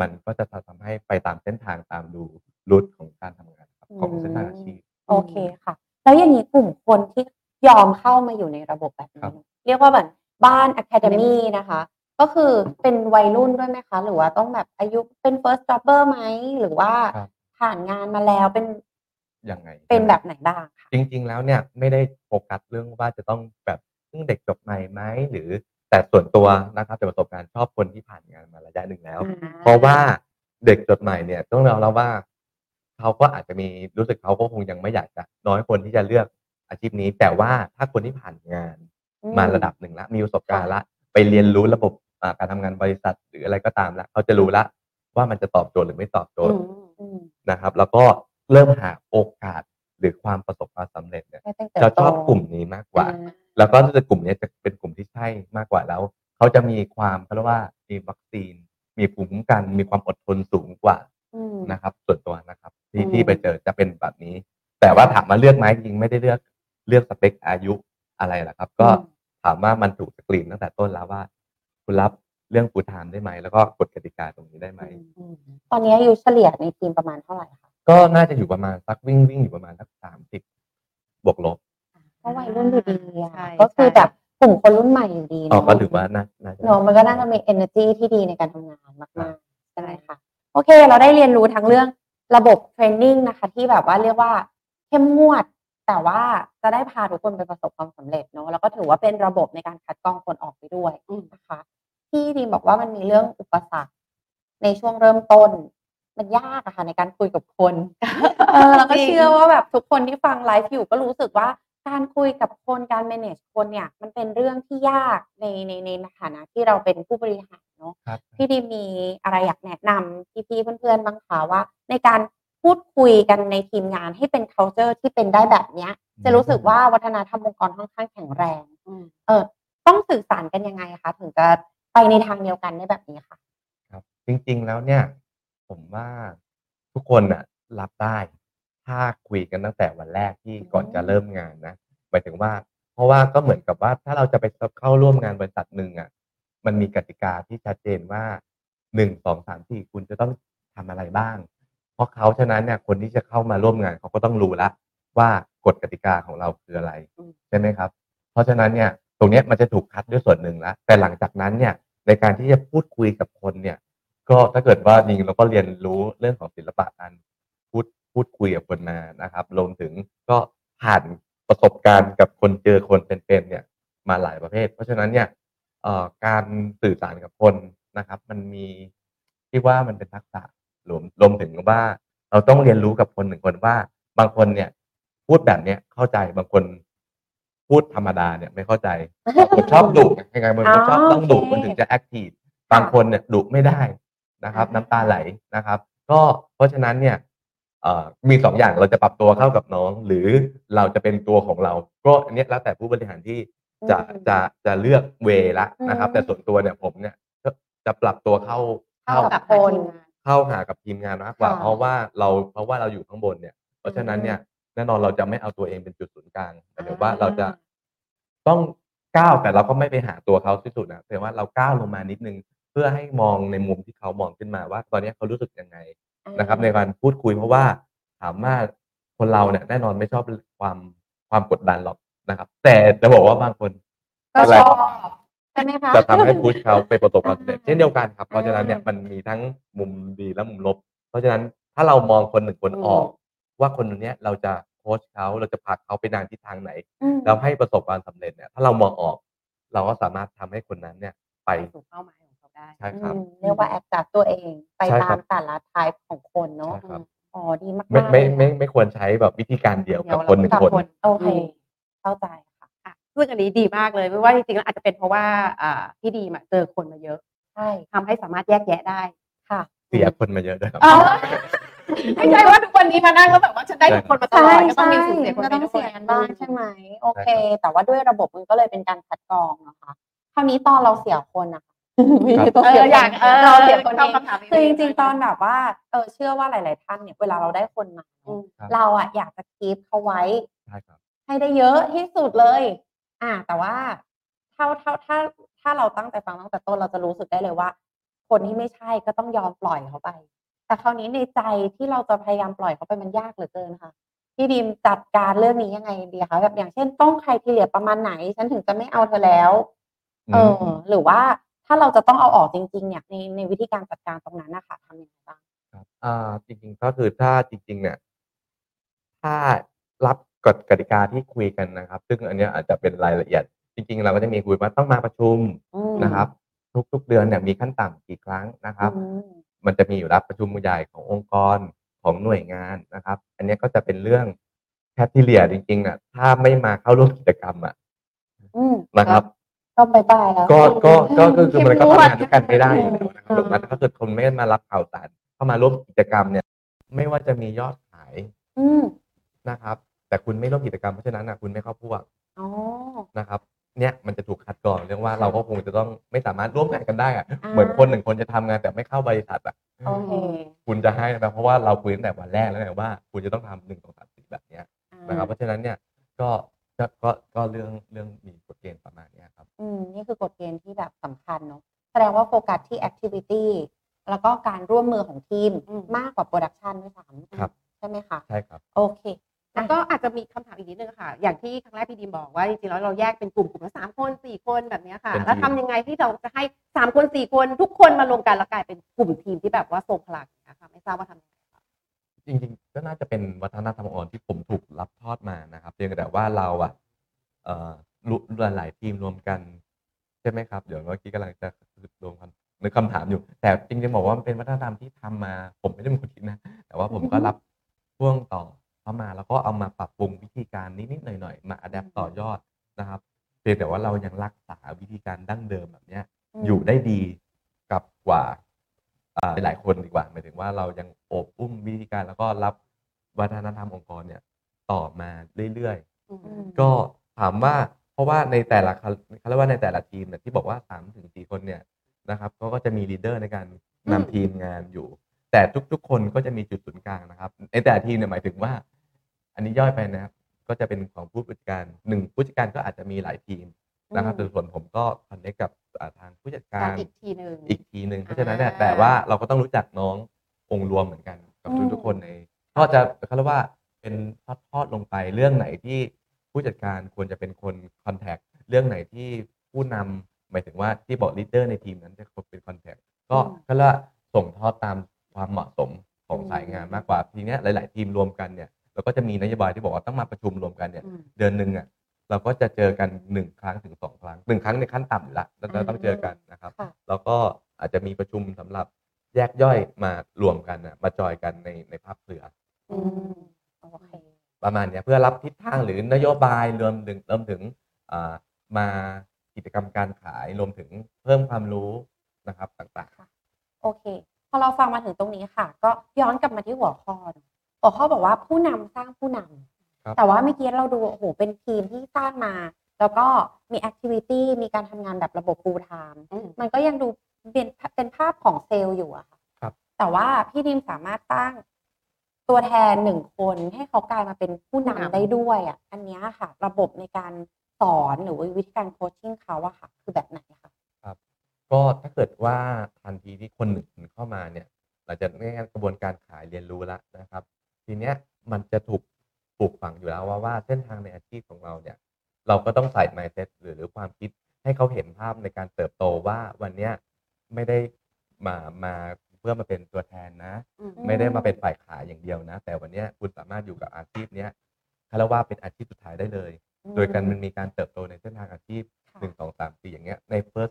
มันก็จะทำให้ไปตามเส้นทางตามดูรุทของการทำงานครับของเส้นทางอาชีพโอเคค่ะ แล้วอย่างนี้กลุ่มคนที่ยอมเข้ามาอยู่ในระบบแบบครันี้บเรียกว่าแบบบ้าน Academy นะคะ ก็คือเป็นวัยรุ่นด้วยไหมคะ หรือว่าต้องแบบอายุเป็น first jobber ไหมหรือว่าครับผ่านงานมาแล้วเป็นยังไง เป็นแบบไหนบ้างคะจริง ๆ แล้วเนี่ยไม่ได้โฟกัสเรื่องว่าจะต้องแบบเพิ่งเด็กจบใหม่ไหมหรือ แต่ส่วนตัวนะครับจากประสบการณ์ชอบคนที่ผ่านงานมาระยะหนึ่งแล้ว เพราะว่าเด็กจบใหม่เนี่ยต้องยอมรับว่าเขาก็อาจจะมีรู้สึกเขาก็คงยังไม่อยากจะน้อยคนที่จะเลือกอาชีพนี้ แต่ว่าถ้าคนที่ผ่านงานอืมมาระดับหนึ่งแล้วมีประสบการณ์ละ ไปเรียนรู้ระบบอ่าการทำงานบริษัท หรืออะไรก็ตามแล้วเขาจะรู้ละว่ามันจะตอบโจทย์หรือไม่ตอบโจทย์อืมนะครับ แล้วก็เริ่มหาโอกาสหรือความประสบความสำเร็จเนี่ยให้ตั้งแต่จะชอบโตกลุ่มนี้มากกว่าอ่ แล้วก็จะกลุ่มเนี้ยจะเป็นกลุ่มที่ใช่มากกว่าแล้ว เขาจะมีความเขาเรียกว่ามีวัคซีน มีภูมิคุ้มกัน มีความอดทนสูงกว่าอืมนะครับ ส่วนตัวนะครับ ที่อืมที่ไปเจอจะเป็นแบบนี้ แต่ว่าถามมาเลือกไหมจริงไม่ได้เลือกเลือกสเปคอายุอะไรหรอกครับ ก็ถามว่ามันถูกสกรีนตั้งแต่ต้นแล้วว่า คุณรับเรื่อง full time ได้ไหมแล้วก็กฎกติกาตรงนี้ได้ไหมอืมตอนนี้อายุเฉลี่ยในทีมประมาณเท่าไหร่คะก็น่าจะอยู่ประมาณสักวิ่งวิ่งอยู่ประมาณสักสามสิบบวกลบ ก็วัยรุ่นอยู่ดีอะใช่ ก็คือใช่แบบกลุ่มคนรุ่นใหม่อยู่ดีอ๋อเนะก็ถือว่าน่าน่าจะ เนอะมันก็น่าจะมี energy ที่ดีในการทำงานมากๆใช่ไหมใช่คะโอเค เราได้เรียนรู้ทั้งเรื่องระบบเทรนนิ่งนะคะ ที่แบบว่าเรียกว่าเข้มงวด แต่ว่าจะได้พาทุกคนไปประสบความสำเร็จเนอะแล้วก็ถือว่าเป็นระบบในการคัดกรองคนออกไปด้วยอืมนะคะที่ดีมบอกว่ามันมีเรื่องอุปสรรคในช่วงเริ่มต้น มันยากอะค่ะในการคุยกับคน เออแล้วก็จริง เชื่อว่าแบบทุกคนที่ฟังไลฟ์อยู่ก็รู้สึกว่า การคุยกับคนการ manage คนเนี่ยมันเป็นเรื่องที่ยากในในในฐานะที่เราเป็นผู้บริหารเนาะครับ พี่ดีมีอะไรอยากแนะนำพี่ๆเพื่อนๆบ้างคะว่า ในการพูดคุยกันในทีมงานให้เป็น culture ที่เป็นได้แบบเนี้ย จะรู้สึกว่าวัฒนธรรมองค์กรค่อนข้างแข็งแรงอืมเออต้องสื่อสารกันยังไงคะถึงจะไปในทางเดียวกันได้แบบนี้ค่ะ ครับจริงๆแล้วเนี่ย ผมว่าทุกคนน่ะรับได้ ถ้าคุยกันตั้งแต่วันแรกที่ก่อนจะเริ่มงานนะหมายถึงว่า เพราะว่าก็เหมือนกับว่าถ้าเราจะไปเข้าร่วมงานบริษัทหนึ่งอะ มันมีกติกาที่ชัดเจนว่าหนึ่งสองสามสี่คุณจะต้องทำอะไรบ้าง เพราะเขาฉะนั้นเนี่ยคนที่จะเข้ามาร่วมงานเขาก็ต้องรู้ละว่ากฎกติกาของเราคืออะไรอืมใช่ไหมครับ เพราะฉะนั้นเนี่ยตรงเนี้ยมันจะถูกคัดด้วยส่วนหนึ่งแล้วแต่หลังจากนั้นเนี่ยในการที่จะพูดคุยกับคนเนี่ย ก็ถ้าเกิดว่าจริงเราก็เรียนรู้เรื่องของศิลปะการพูด พูดคุยกับคนมานะครับรวมถึงก็ผ่านประสบการณ์กับคนเจอคนเป็นๆเนี่ยมาหลายประเภท เพราะฉะนั้นเนี่ยการสื่อสารกับคนนะครับ มันมีที่ว่ามันเป็นทักษะรวมรวมถึงว่า เราต้องเรียนรู้กับคนหนึ่งคนว่า บางคนเนี่ย พูดแบบเนี้ยเข้าใจบางคน พูดธรรมดาเนี่ยไม่เข้าใจบางคนชอบดุยังไงบางคนชอบต้องดุคมันถึงจะแอคทีฟบางคนเนี่ยดุไม่ได้นะครับ น้ำตาไหลนะครับ ก็เพราะฉะนั้นเนี่ย มีสองอย่างเราจะปรับตัวเข้ากับน้อง หรือเราจะเป็นตัวของเรา ก็อันเนี้ยแล้วแต่ผู้บริหารที่จะอืมจะจะเลือกเวละนะครับอืมแต่ส่วนตัวเนี่ยผมเนี่ยก็จะปรับตัวเข้าเข้ากับหาทีมงานเข้าหากับทีมงานมากกว่าค่ะเพราะว่าเราเพราะว่าเราอยู่ข้างบนเนี่ย เพราะฉะนั้นเนี่ยแน่นอนเราจะไม่เอาตัวเองเป็นจุดศูนย์กลางหมายถึงว่าเราจะต้องก้าวแต่เราก็ไม่ไปหาตัวเขาที่สุดนะแต่ว่าเราก้าวลงมานิดนึง เพื่อให้มองในมุมที่เขามองขึ้นมาว่า ตอนนี้เขารู้สึกยังไง นะครับ ในการพูดคุยเพราะว่าถามว่าคนเราเนี่ยแน่นอนไม่ชอบความความกดดันหรอกนะครับ แต่จะบอกว่าบางคนก็ชอบใช่ไหมคะจะทำให้พุชเขาไปประสบความสำเร็จอ่าเช่นเดียวกันครับ เพราะฉะนั้นเนี่ยอ่ามัมันมีทั้งมุมดีและมุมลบ เพราะฉะนั้นถ้าเรามองคนหนึ่งคนอืมออก ว่าคนคนเนี้ยเราจะโค้ชเขาเราจะพาเขาไปนานทิศทางไหนอืมแล้วให้ประสบความสำเร็จเนี่ยถ้าเรามองออก เราก็สามารถทำให้คนนั้นเนี่ยไปไปสู่เป้าหมายของเขา ได้ใช่ครับ อืมเรียกว่าแอดจัดตัวเอง ไปใช่ตาครัมบ แต่ละทายของคนเนาะใช่ครับ อ๋อดีมากๆไม่ไม่เลยไม่ค่ะไม่ควรใช้แบบวิธีการเดียวกับเดียวคนหนึ่งกับคนคน โอเคอืมเข้าใจค่ะค่ะซึ่งอันนี้ดีมากเลยไม่ว่าจริงๆแล้วอาจจะเป็นเพราะว่าอ่าพี่ดีมาเจอคนมาเยอะใช่ทำให้สามารถแยกแยะได้ ค่ะ เสียคนมาเยอะด้วยครับ เออไม่ใช่ว่าทุกวันนี้มานั่งแล้วแบบว่าฉันได้ทุกคนมาตลอดก็ต้องมีสูญเสียคนก็ไปต้องด้วยเสียกันบ้างใช่ไหมโอเคใช่ครับแต่ว่าด้วยระบบมันก็เลยเป็นการคัดกรองนะคะคราวนี้ตอนเราเสียคนอะไม่ครั บใช่ต้องเอเสียออยากเออเราเสียคนเข้าเองคำถามนี้คือจริงๆตอนแบบว่าเออเชื่อว่าหลาย ๆ ท่านเนี่ยเวลาเราได้คนมาอืมครับเราอะอยากจะคีปเขาไว้ใช่ครับให้ได้เยอะที่สุดเลย อ่า แต่ว่าเท่าเท่าถ้าถ้าเราตั้งใจฟังตั้งแต่ต้นเราจะรู้สึกได้เลยว่า คนที่ไม่ใช่ก็ต้องยอมปล่อยเขาไป แต่คราวนี้ในใจที่เราจะพยายามปล่อยเขาไปมันยากเหลือเกินค่ะพี่ดิมจัดการเรื่องนี้ยังไงดีคะแบบอย่างเช่นต้องใครทีเลียประมาณไหน ฉันถึงจะไม่เอาเธอแล้ว เออ หรือว่า ถ้าเราจะต้องเอาออกจริงๆเนี่ยในในวิธีการจัดการตรงนั้นนะคะทำยังไงบ้างครับอ่าจริงๆก็คือถ้าจริง ๆ เนี่ย ถ้ารับกฎกติกาที่คุยกันนะครับ ซึ่งอันเนี้ยอาจจะเป็นรายละเอียด จริง ๆ เราก็จะมีคุยว่าต้องมาประชุมอืมนะครับ ทุกๆเดือนเนี่ยมีขั้นต่ำกี่ครั้งนะครับ อืมมันจะมีอยู่แล้วประชุมใหญ่ขององค์กรของหน่วยงานนะครับ อันเนี้ยก็จะเป็นเรื่องแคทที่เลียจริงๆอะถ้าไม่มาเข้าร่วมกิจกรรมอะอืมนะครับ ก็บายบายแล้ว ก็ก็ก็ก็คือมันก็เข้มงวดทำงานด้วยกันไม่ได้อยู่แล้วนะครับอืมดังนั้นถ้าเกิดคนไม่มารับข่าวสารเข้ามาร่วมกิจกรรมเนี่ย ไม่ว่าจะมียอดขายอืมนะครับ แต่คุณไม่ร่วมกิจกรรมเพราะฉะนั้นนะคุณไม่เข้าพวกอ๋อ นะครับ เนี่ยมันจะถูกคัดกรองเรื่องว่าเราก็คงจะต้องไม่สามารถร่วมงานกันได้อะอ่าเหมือนคนหนึ่งคนจะทำงานแต่ไม่เข้าบริษัทอะโอเคคุณจะให้นะเพราะว่าเราคุยตั้งแต่วันแรกแล้วไงว่า คุณจะต้องทำหนึ่งสองสามสี่แบบเนี้ย นะครับเพราะฉะนั้นเนี่ยก็ ก็ก็ก็เรื่องเรื่องมีกฎเกณฑ์ประมาณเนี้ยครับ อืมนี่คือกฎเกณฑ์ที่แบบสำคัญเนาะแสดงว่าโฟกัสที่ activity แล้วก็การร่วมมือของทีมอืมมากกว่า production ด้วยซ้ำครับใช่ไหมคะ ใช่ครับ โอเค แล้วก็อาจจะมีคำถามอีกนิดนึงค่ะ อย่างที่ครั้งแรกพี่ดีมบอกว่าจริงๆแล้วเราแยกเป็นกลุ่มกลุ่มละสามคนสี่คนแบบเนี้ยค่ะ เป็นทีม แล้วทำยังไงที่เราจะให้สามคนสี่คนทุกคนมารวมกันแล้วกลายเป็นกลุ่มทีมที่แบบว่าทรงพลังนะคะไม่ทราบว่าทำยังไงคะ จริงๆ ก็น่าจะเป็นวัฒนธรรมองค์กรที่ผมถูกรับทอดมานะครับเพียงแต่ว่าเราอะเอ่อรู้หลายๆทีมรวมกัน ใช่ไหมครับ เดี๋ยวเมื่อกี้กำลังจะรวมคำนึกคำถามอยู่ แต่จริงๆบอกว่ามันเป็นวัฒนธรรมที่ทำมา ผมไม่ได้เป็นคนคิดนะ แต่ว่าผมก็รับพ่วงต่อเข้ามาแล้วก็เอามาปรับปรุงวิธีการนิดๆหน่อยๆมาอัดแอปต่อยอดนะครับเพียงแต่ว่าเรายังรักษาวิธีการดั้งเดิมแบบเนี้ยมอยู่ได้ดีกับกว่าอ่า หลายๆคนดีกว่าหมายถึงว่าเรายังโอบอุ้มวิธีการแล้วก็รับวัฒนธรรมองค์กรเนี่ยต่อมาเรื่อยอืมอืมๆก็ถามว่าเพราะว่าในแต่ละเขาเขาเรียกว่าในแต่ละทีมเนี่ยที่บอกว่าสามถึงสี่คนเนี่ยนะครับก็ก็จะมี leader ในการนำทีมงานอยู่ แต่ทุกๆ คนก็จะมีจุดศูนย์กลางนะครับ ในแต่ละทีมเนี่ยหมายถึงว่า อันนี้ย่อยไปนะครับ ก็จะเป็นของผู้จัดการหนึ่งผู้จัดการก็อาจจะมีหลายทีม นะครับแต่ส่วนผมก็ connect กับอ่าทางผู้จัดกาการรอีกทีหนึ่งอีกทีหนึ่งเพราะฉะนั้นเนี่ยอ่าแต่ว่าเราก็ต้องรู้จักน้ององค์รวมเหมือนกันกับอืมทุกๆคนในก็จะเขาเรียกว่าเป็นทอดๆลงไปเรื่องไหนที่ผู้จัดการควรจะเป็นคน contact เรื่องไหนที่ผู้นำหมายถึงว่าที่บอก leader ในทีมนั้นจะเป็น contact ก็ก็ละส่งทอดตามความเหมาะสมของสายงานมากกว่าทีเนี้ยหลาย ๆ ทีมรวมกันเนี่ยเราก็จะมีนโยบายที่บอกว่าต้องมาประชุมรวมกันเนี่ยอืมเดือนหนึ่งอะ เราก็จะเจอกันหนึ่งครั้งถึงสองครั้งหนึ่งครั้งในขั้นต่ำอยู่ละเราจะต้องเจอกันนะครับค่ะ แล้วก็อาจจะมีประชุมสำหรับแยกย่อยมารวมกันนะมาจอยกันในในภาพเครือ อืมโอเค ประมาณเนี้ยเพื่อรับทิศทางหรือนโยบายรวมถึงรวมถึงอ่ามากิจกรรมการขายรวมถึงเพิ่มความรู้นะครับต่างโอเค พอเราฟังมาถึงตรงนี้ค่ะ ก็ย้อนกลับมาที่หัวข้อเนอะหัวข้อบอกว่าผู้นำสร้างผู้นำ ครับแต่ว่าเมื่อกี้เราดูโอ้โหเป็นทีมที่สร้างมา แล้วก็มี activity มีการทำงานแบบระบบ full time อืม มันก็ยังดูเป็นเป็นภาพของเซลล์อยู่อะค่ะครับ แต่ว่าพี่ดิมสามารถตั้งตัวแทนหนึ่งคนให้เขากลายมาเป็นผู้นำได้ด้วยอะอันเนี้ยค่ะ ระบบในการสอนหรือว่าวิธีการ coaching เขาอะค่ะ คือแบบไหนคะๆก็ถ้าเกิดว่าทันทีที่คนหนึ่งเข้ามาเนี่ยหลังจากนี้กระบวนการขายเรียนรู้แล้วนะครับ ทีเนี้ยมันจะถูก ปลูกฝังอยู่แล้วว่าว่าเส้นทางในอาชีพของเราเนี่ย เราก็ต้องใส่ mindset หรือหรือความคิดให้เขาเห็นภาพในการเติบโตว่าวันเนี้ยไม่ได้มามาเพื่อมาเป็นตัวแทนนะ อืม ไม่ได้มาเป็นฝ่ายขายอย่างเดียวนะ แต่วันเนี้ยคุณสามารถอยู่กับอาชีพเนี้ยคารว่าเป็นอาชีพสุดท้ายได้เลย โดยการมันมีการเติบโตในเส้นทางอาชีพค่ะ หนึ่งสองสามสี่อย่างเงี้ยในเฟิร์ส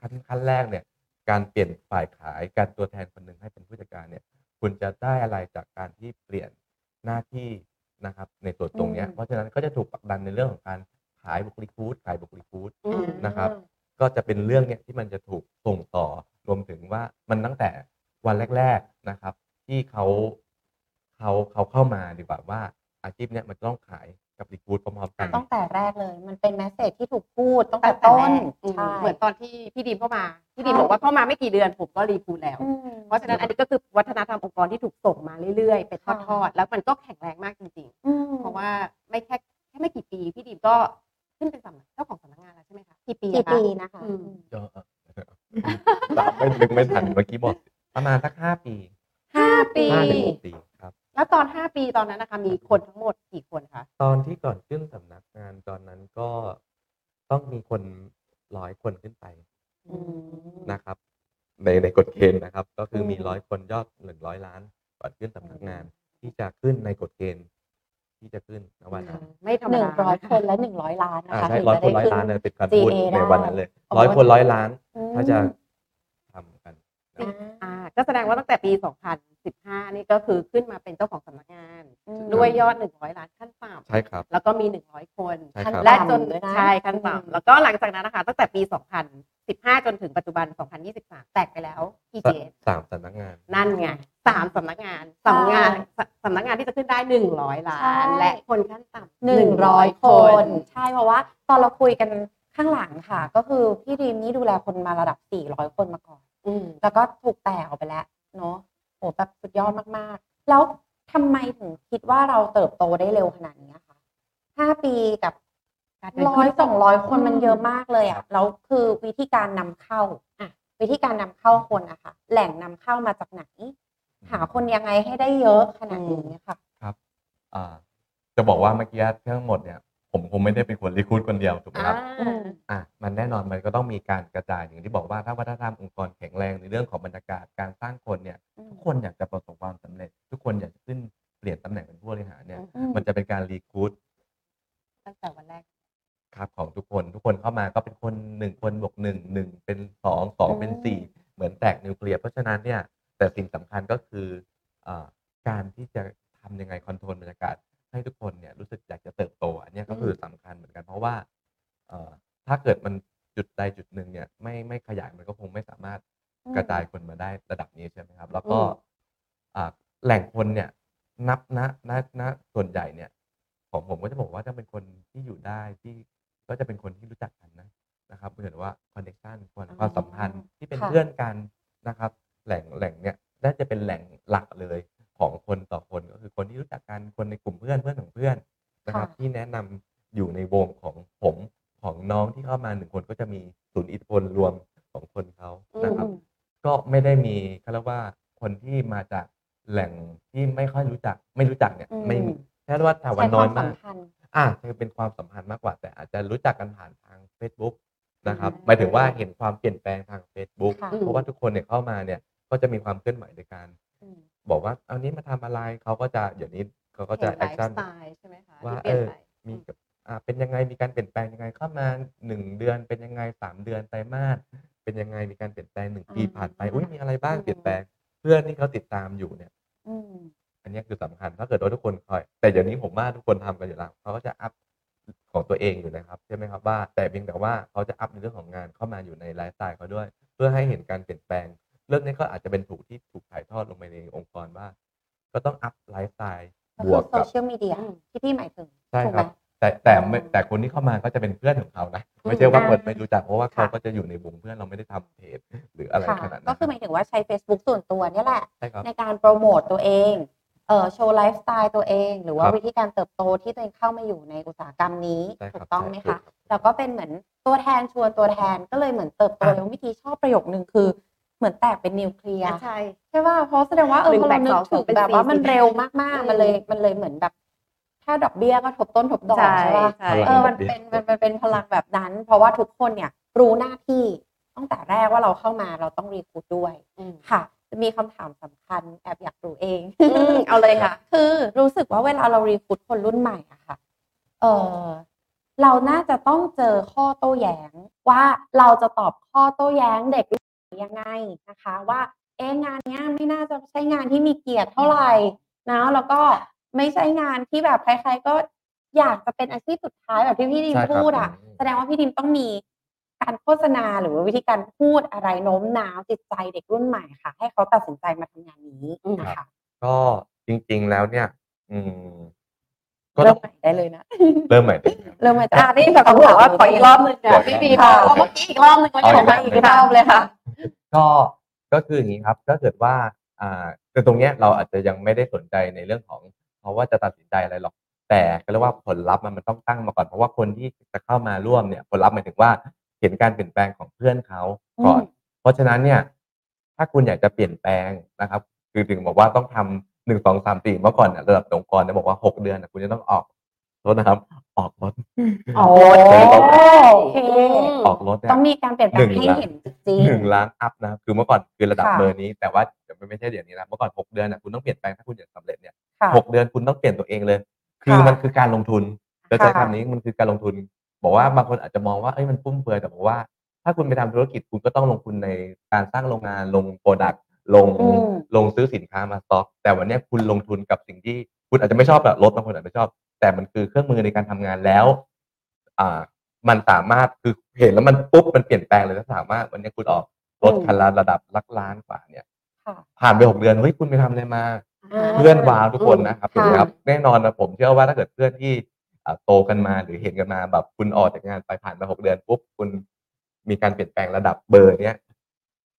ขั้นขั้นแรกเนี่ย การเปลี่ยนฝ่ายขายการตัวแทนคนหนึ่งให้เป็นผู้จัดการเนี่ย คุณจะได้อะไรจากการที่เปลี่ยนหน้าที่ นะครับในตัวตรงเนี้ยอืม เพราะฉะนั้นก็จะถูกผลักดันในเรื่องของการขายบวก recruit ขายบวก recruitอืม นะครับ ก็จะเป็นเรื่องเนี้ยที่มันจะถูกส่งต่อรวมถึงว่ามันตั้งแต่วันแรก ๆนะครับ ที่เขาเขาเขาเข้ามาดีกว่าว่าอาชีพเนี้ยมันต้องขาย กับ recruit พร้อมๆกัน ตั้งแต่แรกเลย มันเป็น message ที่ถูกพูดตั้งแต่ตั้งแต่ต้นแรกอืมใช่เหมือนตอนที่พี่ดีมเข้ามา พี่ดีมใช่บอกว่าเข้ามาไม่กี่เดือนผมก็รีพูดแล้ว อืม เพราะฉะนั้นอันนี้ก็คือวัฒนธรรมองค์กรที่ถูกส่งมาเรื่อยๆ เป็นค่ะทอดๆ แล้วมันก็แข็งแรงมากจริงอืมๆ เพราะว่าไม่แค่แค่ไม่กี่ปีพี่ดีมก็ขึ้นเป็นสำนักเจ้าของสำนักงานแล้วใช่ไหมคะกี่ปีกี่อะคะปีนะคะอืมเยอะอะไม่นึกไม่ทันเมื่อกี้บอกประมาณสักห้าปี ห้าปี ห้าถึงหกปีครับ แล้วตอนห้าปีตอนนั้นนะคะมีคนทั้งหมดกี่คนคะ ตอนที่ก่อนขึ้นสำนักงานตอนนั้นก็ต้องมีคนร้อยคนขึ้นไปอืม นะครับ ในในกฎเกณฑ์นะครับ ก็คือมีอืม ร้อยคนยอดหนึ่งร้อยล้านก่อนขึ้นสำนักงาน ที่จะขึ้นในกฎเกณฑ์ที่จะขึ้นในวันนั้นไม่ธรรมหนึ่งดาร้อยคนและหนึ่งร้อยล้านนะอ่าคะใช่ถึงร้อยจะคนได้ร้อยขึ้นล้านเลยเป็นการพูด GA ในวันนั้นเลยได้ร้อยคนร้อยล้าน อืม ถ้าจะทำกัน อ่าอ่าก็แสดงว่าตั้งแต่ปี 2015 นี่ก็คือขึ้นมาเป็นเจ้าของสำนักงานอืมด้วยยอด 100 ล้านขั้นต่ำใช่ครับ แล้วก็มี 100 คนใช่ครับ และจนด้วยนะ ใช่ขั้นอืมต่ำแล้วก็หลังจากนั้นนะคะ ตั้งแต่ปี 2015 จนถึงปัจจุบัน 2023 แตกไปแล้วกี่สาเกตสามสำนักงาน นั่นไงสามสำนักงานสำนักงานสสำนักงานที่จะขึ้นได้ 100 ล้าใช่นและคนขั้นต่ำหนึ่งร้อยคน ใช่เพราะว่าตอนเราคุยกันข้างหลังค่ะ ก็คือพี่ดีมนี่ดูแลคนมาระดับสี่ร้อยคนมาก่อน อืม แล้วก็ถูกแตกออกไปแล้วเนาะโหแบบสุดยอดมากๆ แล้วทำไมถึงคิดว่าเราเติบโตได้เร็วขนาดนี้คะห้าปีกับการเดินร้อขึ้ยนสองร้อยคนมันอืมเยอะมากเลยอะแล้วคือวิธีการนำเข้าอะวิธีการนำเข้าคนอะค่ะ แหล่งนำเข้ามาจากไหน หาคนยังไงให้ได้เยอะขนาดนี้ค่ะ อ่าจะบอกว่าเมื่อกี้ทั้งหมดเนี่ย ผมคงไม่ได้เป็นคนรีคูดคนเดียวถูกไหมครับอ่า อะมันแน่นอนมันก็ต้องมีการกระจายอย่างที่บอกว่าถ้าวัฒนธรรมองค์กรแข็งแรงในเรื่องของบรรยากาศการสร้างคนเนี่ยอืม ทุกคนอยากจะประสบความสำเร็จ ทุกคนอยากจะขึ้นเปลี่ยนตำแหน่งเป็นผู้บริหารเนี่ย อืม มันจะเป็นการรีคูด ตั้งแต่วันแรก ครับของทุกคนทุกคนเข้ามาก็เป็นคนหนึ่งคนบวกหนึ่งหนึ่งเป็นสองสองเป็นสี่เหมือนแตกนิวเคลียร์เพราะฉะนั้นเนี่ยแต่สิ่งสำคัญก็คืออ่าการที่จะทำยังไงคอนโทรลบรรยากาศ ให้ทุกคนเนี่ยรู้สึกอยากจะเติบโต อันเนี้ยก็คือสำคัญเหมือนกัน เพราะว่าเอ่อถ้าเกิดมันจุดใดจุดหนึ่งเนี่ยไม่ไม่ขยายมันก็คงไม่สามารถกระจายคนมาได้ระดับนี้ใช่ไหมครับ แล้วก็อืมอ่าแหล่งคนเนี่ยนับณณณส่วนใหญ่เนี่ยของผมก็จะบอกว่าจะเป็นคนที่อยู่ได้ที่ก็จะเป็นคนที่รู้จักกันนะนะครับเหมือนว่าคอนเนคชันความอ๋อความสัมพันธ์ที่เป็นค่ะเพื่อนกันนะครับ แหล่งแหล่งเนี่ยน่าจะเป็นแหล่งหลักเลย ของคนต่อคนก็คือคนที่รู้จักกันคนในกลุ่มเพื่อนเพื่อนของเพื่อนนะครับค่ะที่แนะนำอยู่ในวงของผมของน้องที่เข้ามาหนึ่งคนก็จะมีศูนย์อิทธิพลรวมของคนเขานะครับอืมก็ไม่ได้มีเขาเรียกว่าคนที่มาจากแหล่งที่ไม่ค่อยรู้จัก ไม่รู้จักเนี่ยอืมไม่มีแค่ว่าถามใช้ว่าคน้อวายมมาสักมพันธ์อะจะเป็นความสัมพันธ์มากกว่า แต่อาจจะรู้จักกันผ่านทาง Facebook นะครับอืมหมายถึงว่าเห็นความเปลี่ยนแปลงทาง Facebook ค่ะเพราะว่าทุกคนเนี่ยเข้ามาเนี่ยก็จะมีความเคลื่อนไหวในการอืม บอกว่าเอานี้มาทำอะไรเขาก็จะเดี๋ยวนี้เขาก็จะเห็นแอไลคฟ์ชั่นสไตล์ใช่ไหมคะว่าที่เปลี่ยนเออไปมีกับอ่าเป็นยังไงมีการเปลี่ยนแปลงยังไงเข้ามาหนึ่งเดือนเป็นยังไงสามเดือนไตรมาสเป็นยังไงมีการเปลี่ยนแปลงหนึ่งปีอ่าผ่านไปอุ้ยมีอะไรบ้างอืมเปลี่ยนแปลงเพื่อนที่เขาติดตามอยู่เนี่ยอืมอันนี้คือสำคัญถ้าเกิดว่าทุกคนคอย แต่เดี๋ยวนี้ผมว่าทุกคนทำกันอยู่แล้วเขาก็จะ up ของตัวเองอยู่นะครับใช่ไหมครับว่าแต่เพียงแต่ว่าเขาจะ up ในเรื่องของงานเข้ามาอยู่ในไลฟ์สไตล์เขาด้วย เพื่อให้เห็นการเปลี่ยนแปลง เรื่องนี้ก็อาจจะเป็นถูกที่ถูกถ่ายทอดลงไปในองค์กรว่า ก็ต้อง up ไลฟ์สไตล์ก็คือบวกโซกับเชียลมีเดียอืมที่พี่หมายถึงใช่ถูกไหมครับ แต่แต่ไม่อ๋อแต่คนที่เข้ามาก็จะเป็นเพื่อนของเขานะ ไม่ใช่ว่าอ่า คนไม่รู้จักเพราะว่าเขาค่ะก็จะอยู่ในวงเพื่อนเราไม่ได้ทำเพจหรืออะไรค่ะขนาดนั้นก็คือหมายถึงว่าใช้ Facebook ส่วนตัวเนี่ยแหละ ใช่ครับ ในการโปรโมตตัวเองเอ่อโชว์ไลฟ์สไตล์ตัวเอง หรือว่าครับ วิธีการเติบโตที่ตัวเองเข้ามาอยู่ในอุตสาหกรรมนี้ ใช่ครับกต้องไหมคะใช่ครับถูก แล้วก็เป็นเหมือนตัวแทนชวนตัวแทนก็เลยเหมือนเติบโตอะ แล้ววิธีชอบประโยคนึงคือ เหมือนแตกเป็นนิวเคลียร์ใช่ใช่ป่ะเพราะแสดงว่าเออหนึ่งพอเราแตกนึสกองถึงเป็นแบบว่าสี่มันสิบเร็วมากอืมๆมันเลยมันเลยเหมือนแบบถ้าดอกเบี้ยก็ทบต้นทบดอกใช่ใช่ป่ะใช่เออมันเป็นมันมันเป็นพลังแบบนั้น เพราะว่าทุกคนเนี่ยรู้หน้าที่ตั้งแต่แรกว่าเราเข้ามาเราต้องรีคูดด้วยอืมค่ะมีคำถามสำคัญแอบอยากรู้เองอืมเอาเลยค่ะ คือรู้สึกว่าเวลาเรารีคูดคนรุ่นใหม่อะค่ะ เออเราน่าจะต้องเจอข้อโต้แย้งว่าเราจะตอบข้อโต้แย้งเด็กรุ่นใหม่ ยังไงนะคะว่าเอ๊ะงานเนี้ยไม่น่าจะใช่งานที่มีเกียรติเท่าไหร่นะแล้วก็ไม่ใช่งานที่แบบใครๆก็อยากจะเป็นอาชีพสุดท้ายแบบที่พี่ดิมใช่ครับพูดอะอืมแสดงว่าพี่ดิมต้องมีการโฆษณาหรือว่าวิธีการพูดอะไรโน้มน้าวจิตใจเด็กรุ่นใหม่ค่ะ ให้เขาตัดสินใจมาทำงานนี้นะคะก็จริงๆแล้วเนี่ย อืม ก็เริ่ต้มองใหม่ได้เลยนะ เริ่มใหม่ได้ครับเริ่มมาจากอ่านี่แบบเขาบอกว่าขออีกรอบหนึงขออะอีกรอบพี่บีบอกว่าเมื่อกี้อีกรอบหนึงแล้วเอาขอีอกรมาอบอีกรอบเลยค่ะ ก็ก็คืออย่างนี้ครับก็เกิดว่าอ่าคือตรงเนี้ยเราอาจจะยังไม่ได้สนใจในเรื่องของเพราะว่าจะตัดสินใจอะไรหรอก แต่ก็เรียกว่าผลลัพธ์มันมันต้องตั้งมาก่อนเพราะว่าคนที่จะเข้ามาร่วมเนี่ยผลลัพธ์หมายถึงว่าเห็นการเปลี่ยนแปลงของเพื่อนเขาก่อนอืมเพราะฉะนั้นเนี่ยถ้าคุณอยากจะเปลี่ยนแปลงนะครับ คือถึงบอกว่าต้องทำ หนึ่งสองสามสี่เมื่อก่อนเนี่ยระดับองค์กรเนี่ยบอกว่าหกเดือนนะคุณจะต้องออกรถนะครับ ออกรถโอ้โอเคโอเคออกรถเนี่ยต้องมีการเปลี่ยนแปลหนึ่งงให้ล้านเห็นจริงหนึ่งล้านอัพนะครับคือเมื่อก่อนคือระดับค่ะเบอร์นี้ แต่ว่าเดี๋ยวมันไม่ใช่เดี๋ยวนี้นะเมื่อก่อนหกเดือนนะคุณต้องเปลี่ยนแปลงถ้าคุณอยากสำเร็จเนี่ยค่ะหกเดือนคุณต้องเปลี่ยนตัวเองเลย คือค่ะมันคือการลงทุนจะใช้ค่ะคำนี้มันคือการลงทุน บอกว่าบางคนอาจจะมองว่าเอ้ยมันฟุ่มเฟือยแต่บอกว่า ถ้าคุณไปทำธุรกิจคุณก็ต้องลงทุนในการสร้างโรงงานลงโปรดักต์ ลงอืม ลงซื้อสินค้ามาสต็อก แต่วันเนี้ยคุณลงทุนกับสิ่งที่คุณอาจจะไม่ชอบแบบรถบางคนอาจจะไม่ชอบ แต่มันคือเครื่องมือในการทำงานแล้ว อ่า มันสามารถคือเห็นแล้วมันปุ๊บมันเปลี่ยนแปลงเลยแล้วสามารถวันนี้คุณออกรถอืมคันละระดับลักล้านกว่าเนี่ย ค่ะ ผ่านไปหกเดือนเฮ้ยคุณไปทำอะไรมา อ่า เพื่อนว้าวทุกคนนะครับค่ะถูกไหมครับแน่นอนนะผมเชื่อว่าถ้าเกิดเพื่อนที่อ่าโตกันมาหรือเห็นกันมาแบบคุณออกจากงานไปผ่านมาหกเดือนปุ๊บคุณมีการเปลี่ยนแปลงระดับเบอร์เนี้ย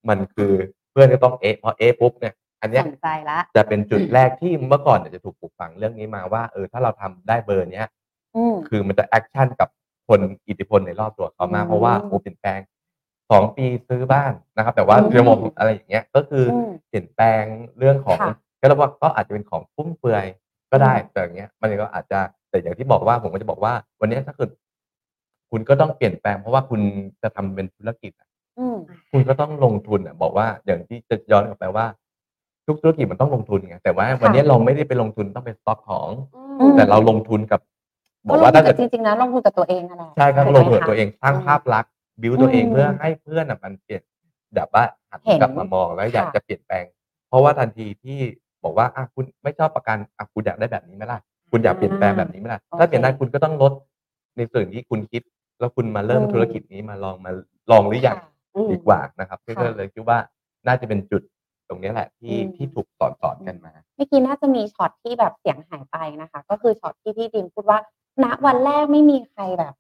มันคือเพื่อนก็ต้องเอะพอเอะปุ๊บเนี่ยอันเนี้ยสนใจละจะเป็นจุดแรกที่เมื่อก่อนเนี่ยจะถูกปลูกฝังเรื่องนี้มาว่าเออถ้าเราทำได้เบอร์เนี้ยอืมคือมันจะ action กับคนอิทธิพลในรอบตัวเขามากอืมเพราะว่าโอ้เปลี่ยนแปลงสองปีซื้อบ้านนะครับ แต่ว่าอืมเรื่องมองอะไรอย่างเงี้ยก็คืออมเปลี่ยนแปลงเรื่องของค่ะก็เรียกว่าก็อาจจะเป็นของฟุ่มเฟือยก็ได้อืมแต่อย่างเงี้ย มันก็อาจจะแต่อย่างที่บอกว่าผมก็จะบอกว่า วันเนี้ยถ้าเกิดคุณก็ต้องเปลี่ยนแปลงเพราะว่าคุณจะทำเป็นธุรกิจอะอืม คุณก็ต้องลงทุนอะบอกว่าอย่างที่จะย้อนกลับไปว่า ทุกธุรกิจมันต้องลงทุนไงแต่ว่า วันนี้เราไม่ได้ไปลงทุนต้องเป็นสต็อกของอืมแต่เราลงทุนกับ บอกลว่างทุถ้านเกิกัดบจริงๆนะลงทุนกับตัวเองนั่นแหละใช่ครับถูกลไหมงทุนกับคะตัวเองสร้างอืมภาพลักษณ์บิวตัวเองอืมเพื่อให้เพื่อนอะมันเปลี่ยนแบบว่าหันเห็นกลับมามองแล้วอยากค่ะจะเปลี่ยนแปลง เพราะว่าทันทีที่บอกว่าอะคุณไม่ชอบประกันอะคุณอยากได้แบบนี้ไหมล่ะคุณอยากเปลี่ยนแปลงแบบนี้ไหมล่ะโอเคถ้าเปลี่ยนได้คุณก็ต้องลดในส่วนที่คุณคิด แล้วคุณมาเริ่มอืมธุรกิจนี้มาลองมาลองหรือยังค่ะ อืม ดีกว่านะครับซึ่งค่ะก็เลยคิดว่าน่าจะเป็นจุดตรงนี้แหละที่อืม ที่ถูกสอนสอนกันมา เมื่อกี้น่าจะมีช็อตที่แบบเสียงหายไปนะคะ ก็คือช็อตที่พี่ดิมพูดว่าณวันแรกไม่มีใครแบบ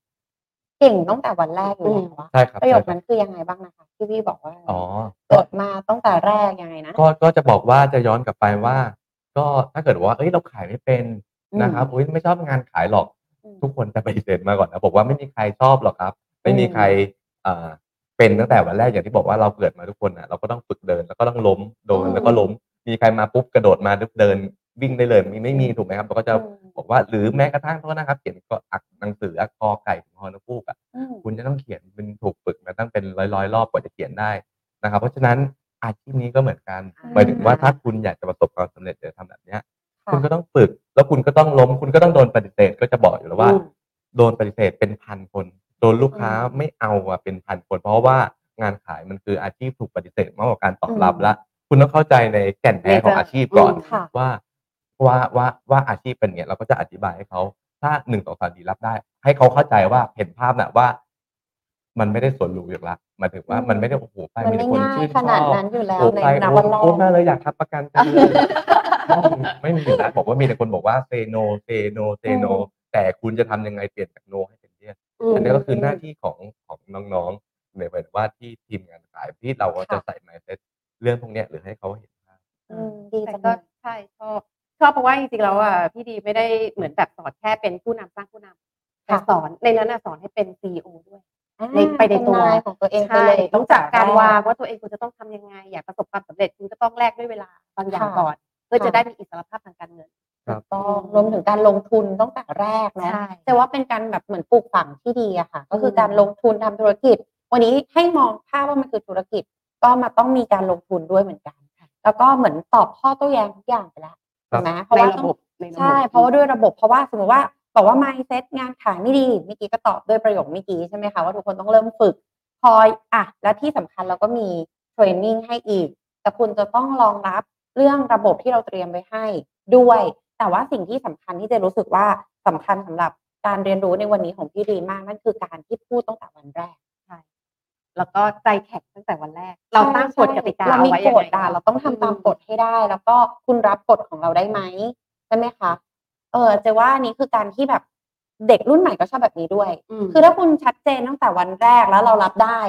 เก่งตั้งแต่วันแรกอยู่แล้วอะใช่ครับประโยคใช่ครับนั้นคือยังไงบ้างนะคะ ที่พี่บอกว่าอ๋อเกิดมาตั้งแต่แรกยังไงนะก็ก็จะบอกว่าจะย้อนกลับไปว่า ก็ถ้าเกิดว่าเอ้ยเราขายไม่เป็นอืมนะครับอุ้ยไม่ชอบงานขายหรอก อืม ทุกคนจะปฏิเสธมาก่อนนะบอกว่าไม่มีใครชอบหรอกครับ ไม่มีใครอ่า เป็นตั้งแต่วันแรกอย่างที่บอกว่าเราเกิดมาทุกคนอะเราก็ต้องฝึกเดินแล้วก็ต้องล้มโดนอืมแล้วก็ล้ม มีใครมาปุ๊บกระโดดมาปุ๊บเดินวิ่งได้เลยมีไม่มีถูกไหมครับเราก็จะอืมบอกว่าหรือแม้กระทั่งโทษนะครับ เขียนก็อักหนังสืออักคอไก่ถึงฮอนกฮูกอะอืมคุณจะต้องเขียนเป็นถูกฝึกมาตั้งเป็นร้อยร้อยๆรอบกว่าจะเขียนได้นะครับ เพราะฉะนั้นอาชีพนี้ก็เหมือนกันอ่าหมายถึงว่าถ้าคุณอยากจะประสบความสำเร็จหรือทำแบบเนี้ยค่ะคุณก็ต้องฝึก แล้วคุณก็ต้องล้ม คุณก็ต้องโดนปฏิเสธก็จะบอกอยู่แล้วว่าอืมโดนปฏิเสธเป็นพันคน โดนลูกค้าอืมไม่เอาอะเป็นพันคน เพราะว่างานขายมันคืออาชีพถูกปฏิเสธมากกว่าการตอบรับอืมและคุณต้องเข้าใจในแก่นแท้ของอาชีพก่อนอืมค่ะว่าว่าว่าว่าอาชีพเป็นไงเราก็จะอธิบายให้เขาถ้าหนึ่งสองสามดีรับได้ ให้เขาเข้าใจว่าเห็นภาพนะว่า มันไม่ได้สวยหรูอย่างละหมายถึงว่าอืมมันไม่ได้โอ้โหไปมันมีไม่แต่คนง่ายขนาดนั้นอยู่แล้วโอ้ในไปณโอ้วันแรกโอ้มาเลยอยากทำประกันจังเลยไม่มีนะบอกว่ามีแต่คนบอกว่า say no say no say no อืมแต่คุณจะทำยังไงเปลี่ยนจาก no ให้เป็นเยสม อันนี้ก็คือหน้าที่ของของน้องๆในหมายถึงว่าที่ทีมงานขายที่เราก็จะค่ะใส่ mindset เรื่องพวกเนี้ยหรือให้เขาเห็นภาพ อืมดีแต่จังก็เลยใช่ชอบชอบเพราะว่าจริงๆแล้วอะพี่ดีไม่ได้เหมือนแบบสอนแค่เป็นผู้นำสร้างผู้นำแต่ค่ะ สอนในนั้นน่ะสอนให้เป็นซีอด้วยอ่าในไปในตัวเนายของตัวเองไปใช่เลยต้องจักการตั้งแต่แวางว่าตัวเองควรจะต้องทำยังไง อยากประสบความสำเร็จคุณก็ต้องแลกด้วยเวลาบางอย่างค่ะก่อน เพื่อค่ะจะได้มีอิสรภาพทางการเงิน ครับถูกต้องรวมถึงการลงทุนตั้งแต่แรกเนาะใช่แต่ว่าเป็นการแบบเหมือนปลูกฝังที่ดีอะค่ะ ก็คืออมการลงทุนทำธุรกิจ วันนี้ให้มองภาพว่ามันคือธุรกิจ ก็มาต้องมีการลงทุนด้วยเหมือนกันก็แล้วก็เหมือนตอบข้อโต้แย้งทุกอย่างไปแล้วครัถูบกไหมเพราะในว่าระต้องบบในระบบใช่เพราะว่าด้วยระบบเพราะว่าสมมติว่าบอกว่า mindset งานขายไม่ดีเมื่อกี้ก็ตอบด้วยประโยคเมื่อกี้ใช่ไหมคะว่าทุกคนต้องเริ่มฝึกพออะแล้วที่สำคัญเราก็มีเทรนนิ่งให้อีก แต่คุณจะต้องรองรับเรื่องระบบที่เราเตรียมไว้ให้ด้วย แต่ว่าสิ่งที่สำคัญที่จะรู้สึกว่าสำคัญสำหรับการเรียนรู้ในวันนี้ของพี่รีมากนั่นคือการที่พูดตั้งแต่วันแรกแล้วก็ใจแข็งตั้งแต่วันแรก เราตั้งกฎกติกาเราเอามีไว้กยังฎไงอะเราต้องทำตามกฎให้ได้ แล้วก็คุณรับกฎของเราได้ไหมใช่ไหมคะเออเจะว่าอันนี้คือการที่แบบเด็กรุ่นใหม่ก็ชอบแบบนี้ด้วยอืมคือถ้าคุณชัดเจนตั้งแต่วันแรกแล้วเรารับได้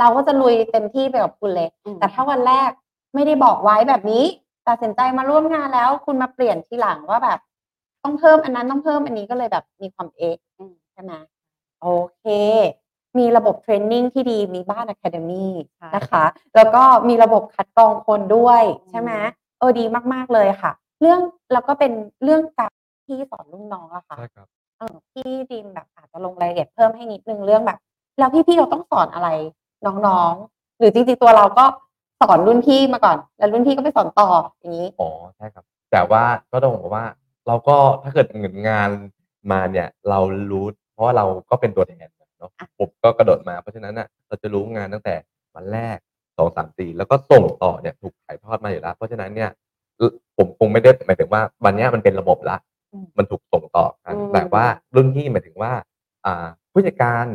เราก็จะลุยเต็มที่ไปกับคุณเลยอืมแต่ถ้าวันแรกไม่ได้บอกไว้แบบนี้ ตัดสินใจมาร่วมงานแล้ว คุณมาเปลี่ยนทีหลังว่าแบบ ต้องเพิ่มอันนั้นต้องเพิ่มอันนี้ก็เลยแบบมีความเอ๊ะอืมใช่ไหมโอเค มีระบบเทรนนิ่งที่ดีมีบ้านอะคาเดมี่ใช่นะคะ แล้วก็มีระบบคัดกรองคนด้วยอืมใช่ไหมเออดีมาก ๆ เลยค่ะ เรื่องแล้วก็เป็นเรื่องการที่สอนรุ่นน้องอะค่ะใช่ครับเออพี่ดิมแบบอาจจะลงรายละเอียดเพิ่มให้นิดนึงเรื่องแบบ แล้วพี่ๆเราต้องสอนอะไรน้องๆ หรือจริงๆตัวเราก็ สอนรุ่นพี่มาก่อน แล้วรุ่นพี่ก็ไปสอนต่ออย่างนี้ อ๋อใช่ครับ แต่ว่าก็ต้องบอกว่า เราก็ถ้าเกิดเหมือนงานมาเนี่ย เรารู้เพราะว่าเราก็เป็นตัวแทนเนาะผมก็กระโดดมาเพราะฉะนั้นน่ะเราจะรู้งานตั้งแต่วันแรกสองสามสี่แล้วก็ส่งต่อเนี่ยถูกถ่ายทอดมาอยู่แล้ว เพราะฉะนั้นเนี่ยเอ่อผมคงไม่ได้หมายถึงว่าวันเนี้ยมันเป็นระบบละอืมมันถูกส่งต่อกันอืมแต่ว่ารุ่นพี่หมายถึงว่า อ่าผู้จัดการ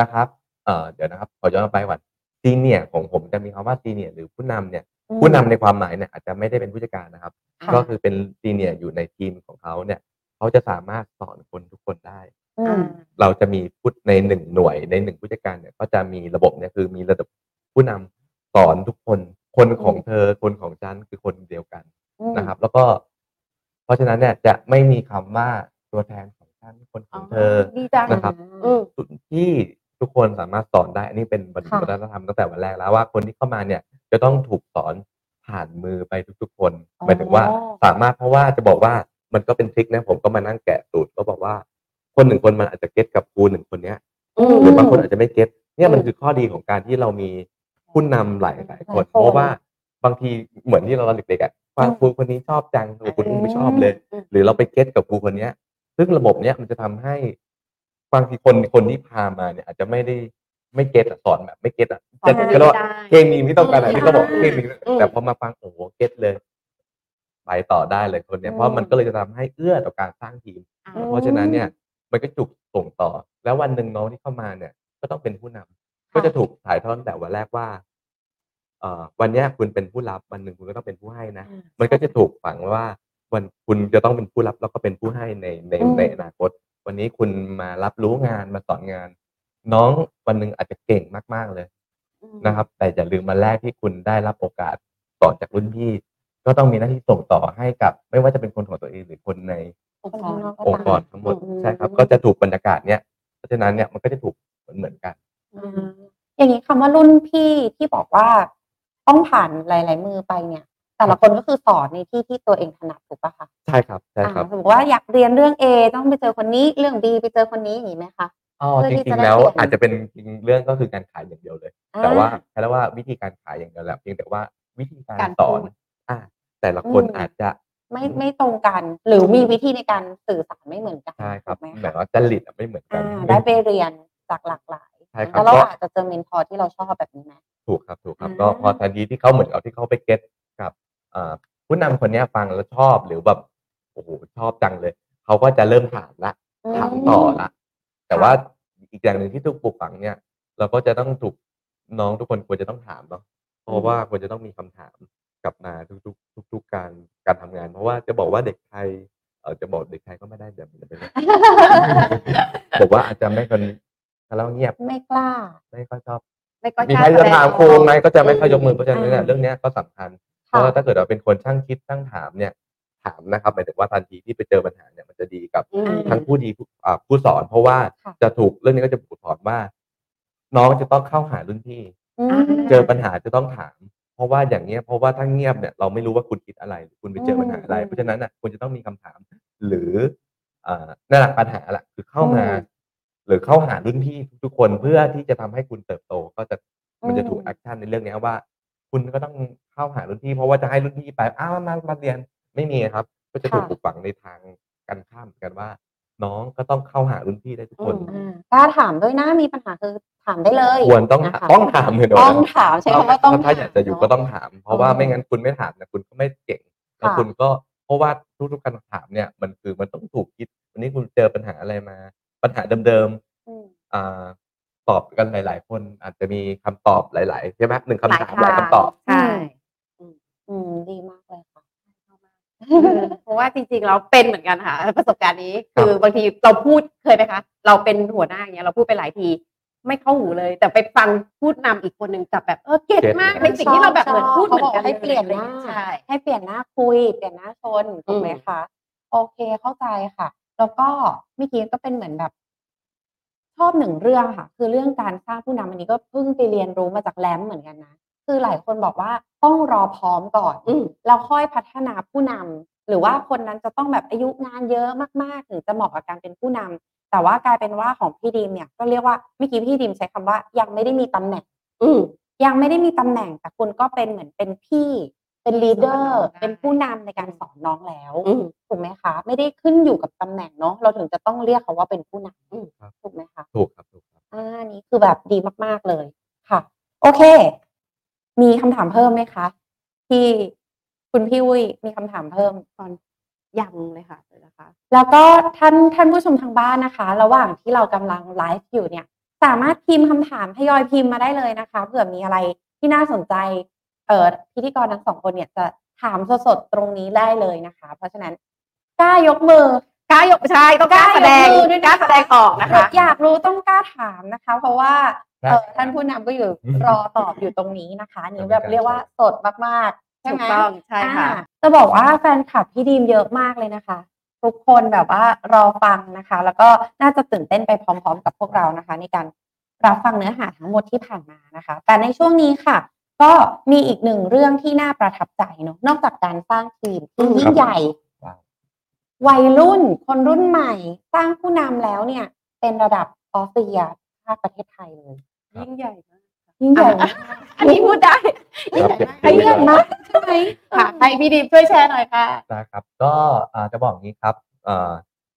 นะครับเอ่อเดี๋ยวนะครับขอย้อนไปก่อน ซีเนียของผมจะมีคำว่าซีเนียหรือผู้นำเนี่ยผู้นำในความหมายเนี่ยอาจจะไม่ได้เป็นผู้จัดการนะครับ ค่ะ ก็คือเป็นซีเนียร์อยู่ในทีมของเขาเนี่ยเขาจะสามารถสอนคนทุกคนได้ อือ่ามเราจะมีพุทในหนึ่งหน่วยในหนึ่งผู้จัดการเนี่ยก็จะมีระบบเนี่ยคือมีระดับผู้นำสอนทุกคน คนของเธอคนของฉันคือคนเดียวกันอืมนะครับ แล้วก็ เพราะฉะนั้นเนี่ยจะไม่มีคำว่าตัวแทนของฉันคนของเธอ ดีจังนะครับ อืม ที่ ทุกคนสามารถสอนได้ อันนี้เป็นวัค่ะฒนธรรมตั้งแต่วันแรกแล้วว่าคนที่เข้ามาเนี่ยจะต้องถูกสอนผ่านมือไปทุกๆ คนหมายถึงว่าอ๋อสามารถเพราะว่าจะบอกว่ามันก็เป็นทริคนะผมก็มานั่งแกะสูตรก็บอกว่า คนหนึ่งคนมันอาจจะเก็ตกับครูหนึ่งคนเนี้ยอืมหรือบางคนอาจจะไม่เก็ตเนี่ยมันอืมคือข้อดีของการที่เรามีผู้นำหลายหลายคนหลายคน เพราะว่าบางทีเหมือนที่เราตอนเด็กๆอะว่าอืมครูคนนี้ชอบจังครูคนนี้ไม่ชอบเลยอืมหรือเราไปเก็ตกับครูคนเนี้ย ซึ่งระบบเนี้ยมันจะทำให้ บางทีคนคนที่พามาเนี่ยอาจจะไม่ได้ไม่เก็ตอะสอนแบบไม่เก็ตอะสอนจะไม่จะเรียกว่าได้เคมีไม่ต้องการอะไรที่เขาบอกเคมีอืม แต่พอมาฟังโอ้โหเก็ตเลย ไปต่อได้เลยคนเนี้ยเพราะมันก็เลยจะทำให้เอื้อต่อการสร้างทีมอ่าเพราะฉะนั้นเนี่ยมันก็จุกส่งต่อ แล้ววันหนึ่งน้องที่เข้ามาเนี่ย ก็ต้องเป็นผู้นำก็จะถูกถ่ายทอดตั้งแต่วันแรกว่าเอ่อวันเนี้ยคุณเป็นผู้รับวันหนึ่งคุณก็ต้องเป็นผู้ให้นะอืมมันก็จะถูกฝังไว้ว่าวันคุณจะต้องเป็นผู้รับแล้วก็เป็นผู้ให้ในในอืม ในอนาคต วันนี้คุณมารับรู้งานมาสอนงาน น้องวันหนึ่งอาจจะเก่งมาก ๆเลยอืมนะครับ แต่อย่าลืมมาแรกที่คุณได้รับโอกาสต่อจากรุ่นพี่ ก็ต้องมีหน้าที่ส่งต่อให้กับ ไม่ว่าจะเป็นคนของตัวเองหรือคนในองค์กรองค์กรทั้งหมดอืมใช่ครับ ก็จะถูกบรรยากาศเนี้ยเพราะฉะนั้นเนี่ยมันก็จะถูกเหมือนเหมือนกันอืมอย่างนี้คำว่ารุ่นพี่ที่บอกว่าต้องผ่านหลาย ๆ มือไปเนี่ย แต่ละคนก็คือสอนในที่ที่ตัวเองถนัดถูกปะคะใช่ครับใช่ครับอ่าสมมติว่าอยากเรียนเรื่อง A ต้องไปเจอคนนี้เรื่อง B ไปเจอคนนี้อย่างนี้ไหมคะอ๋อเพื่อจที่ริจะงได้ๆแล้วเปลี่ยนอาจจะเป็นจริงเรื่องก็คือการขายอย่างเดียวเลยอ่าแต่ว่าแค่ว่าวิธีการขายอย่างเดียวแหละเพียงแต่ว่าวิธีการการสอนพูดอ่าแต่ละคนอืมอาจจะไม่ไม่ตรงกัน หรือมีวิธีในการสื่อสารไม่เหมือนกันใช่ครับถูกไหมแบบคะว่าจริตอะไม่เหมือนกัอ่านได้ไปเรียนจากหลากหลายใช่ครับแล้วเราก็อาจจะเจอเมนทอร์ที่เราชอบแบบนี้ไหมถูกครับถูกครับอ่าก็พอทันทีที่เขาเหมือนกับที่เขาไปเก็ตกับอ่า ผู้นำคนเนี้ยฟังแล้วชอบหรือแบบโอ้โหชอบจังเลย เขาก็จะเริ่มถามละถามต่อละ แต่ว่าอีกอย่างหนึ่งที่ถูกปลูกฝังเนี่ย เราก็จะต้องถูกน้องทุกคนควรจะต้องถามเนาะเพราะว่าควรจะต้องมีคำถามกลับมาทุกๆทุกๆการการทำงาน เพราะว่าจะบอกว่าเด็กไทยเออจะบอกเด็กไทยก็ไม่ได้เดี๋ยวมันจะเป็นบอกว่าอาจจะไม่คนแล้วาเงียบไม่กล้า ไม่ค่อยชอบไม่ก็มีกล้ใครจะถามครูไหมก็จะไม่อืมค่อยยกมือเพราะฉะนั้นเนี่ยอ่าเรื่องเนี้ยก็สำคัญ เพค่ะราะว่าถ้าเกิดเราเป็นคนช่างคิดช่างถามเนี่ยถามนะครับหมายถึงว่าทันทีที่ไปเจอปัญหาเนี่ยมันจะดีกับอืมทั้งผู้ดีผู้อ่าผู้สอน เพราะว่าค่ะจะถูกเรื่องนี้ก็จะถูกสอนว่า น้องจะต้องเข้าหารุ่นพี่อืมอ่าเจอปัญหาจะต้องถาม เพราะว่าอย่างเงี้ยเพราะว่าถ้าเงียบเนี่ยเราไม่รู้ว่าคุณคิดอะไรหรือคุณไปเจอปัญหาอะไรอืมเพราะฉะนั้นน่ะคุณจะต้องมีคำถาม หรืออ่านั่นแหละปัญหาแหละคือเข้ามาอืมหรือเข้าหารุ่นพี่ทุกๆคนเพื่อที่จะทำให้คุณเติบโตก็จะมันจะถูกอืมแอคชั่นในเรื่องเนี้ยว่า คุณก็ต้อง เข้าหารุ่นพี่เพราะว่าจะให้รุ่นพี่ไปอ้าวมามาเรียนไม่มีครับ ก็จะถูกค่ะปลูกฝังในทางตรงกันข้ามเหมือนกันว่า น้องก็ต้องเข้าหารุ่นพี่ได้ทุกคนอืมอ่ากล้าถามด้วยนะมีปัญหาคือถามได้เลยควรต้องนะคะต้องถามเลยเนอะต้องถามใช้คำว่าต้องถ้าอยากจะอยู่ทีมก็ต้องถาม เพราะว่าอ๋อไม่งั้นคุณไม่ถามเนี่ยคุณก็ไม่เก่งแล้วค่ะคุณก็เพราะว่าทุกๆการถามเนี่ย มันคือมันต้องถูกคิด วันนี้คุณเจอปัญหาอะไรมา ปัญหาเดิมอืมๆอ่าตอบกันหลาย ๆ คนอาจจะมีคำตอบหลาย ๆ ใช่ไหมหนึ่งคำถามหลายคำตอบใช่ อืมดีมากเลยค่ะ เพราะว่าจริงๆเราเป็นเหมือนกันค่ะ ประสบการณ์นี้ครับคือบางทีเราพูดเคยไหมคะ เราเป็นหัวหน้าอย่างเงี้ยเราพูดไปหลายที ไม่เข้าหูเลย แต่ไปฟังพูดนำอีกคนหนึ่งกลับแบบเออเก็ตมากในสิ่งที่เราแบบเหมือนพูดเหมือนกันขาบกให้เปลี่ยนหน้าใช่ให้เปลี่ยนหน้าคุย เปลี่ยนหน้าชนถูกไหมอืมคะโอเคเข้าใจค่ะ แล้วก็เมื่อกี้ก็เป็นเหมือนแบบชอบหนึ่งเรื่องค่ะ คือเรื่องการสร้างผู้นำอันนี้ก็เพิ่งไปเรียนรู้มาจากแลมเหมือนกันนะ คือหลายคนบอกว่าต้องรอพร้อมก่อนอืมแล้วค่อยพัฒนาผู้นำหรือว่าคนนั้นจะต้องแบบอายุงานเยอะมากๆถึงจะเหมาะกับการเป็นผู้นำแต่ว่ากลายเป็นว่าของพี่ดีมเนี่ยก็เรียกว่าเมื่อกี้พี่ดีมใช้คำว่ายังไม่ได้มีตำแหน่ง อืมยังไม่ได้มีตำแหน่งแต่คุณก็เป็นเหมือนเป็นพี่เป็นลีดเดอสอนน้ร์องได้เป็นผู้นำในการสอนน้องแล้วอืมถูกไหมคะ ไม่ได้ขึ้นอยู่กับตำแหน่งเนาะเราถึงจะต้องเรียกเขาว่าเป็นผู้นอืมครับำถูกไหมคะถูกครับถูกครับอ่านี่คือแบบดีมาก ๆเลยค่ะ โอเค มีคำถามเพิ่มไหมคะ ที่คุณพี่วุ้ยมีคำถามเพิ่มตอนยังเลยค่ะเลยนะคะ แล้วก็ท่านท่านผู้ชมทางบ้านนะคะ ระหว่างที่เรากำลังไลฟ์อยู่เนี่ย สามารถพิมพ์คำถามทยอยพิมพ์มาได้เลยนะคะเผื่อมีอะไรที่น่าสนใจเอ่อพิธีกรทั้งสองคนเนี่ยจะถามสดๆตรงนี้ได้เลยนะคะ เพราะฉะนั้นกล้ายกมือกล้ายกใช่ต้องกล้าแสดงกล้ายกมือด้วยนะคะกล้าแสดงออกนะคะ อยากรู้ต้องกล้าถามนะคะ เพราะว่าได้ เอ่อท่านผู้นำก็อยู่รอตอบอยู่ตรงนี้นะคะนี่แบบเรียกว่าสดมากๆใช่ถูไหกมต้องใช่ค่ะอ่าจะบอกว่าแฟนคลับพี่ดีมเยอะมากเลยนะคะ ทุกคนแบบว่ารอฟังนะคะ แล้วก็น่าจะตื่นเต้นไปพร้อม ๆ กับพวกเรานะคะ ในการรับฟังเนื้อหาทั้งหมดที่ผ่านมานะคะ แต่ในช่วงนี้ค่ะ ก็มีอีกหนึ่งเรื่องที่น่าประทับใจเนาะนอกจากการสร้างทีมที่ยิ่ครังบใหญ่ว้าววัยรุ่นคนรุ่นใหม่ สร้างผู้นำแล้วเนี่ย เป็นระดับออสเตรียภาคประเทศไทยเลย ยิ่งใหญ่มากยิ่งใหญ่มากอันนี้พูดได้ครับยิ่งใหญ่มากใช่ไหมค่ะให้พี่ดีมช่วยแชร์หน่อยค่ะนะครับ ก็อ่าจะบอกอย่างนี้ครับเอ่อ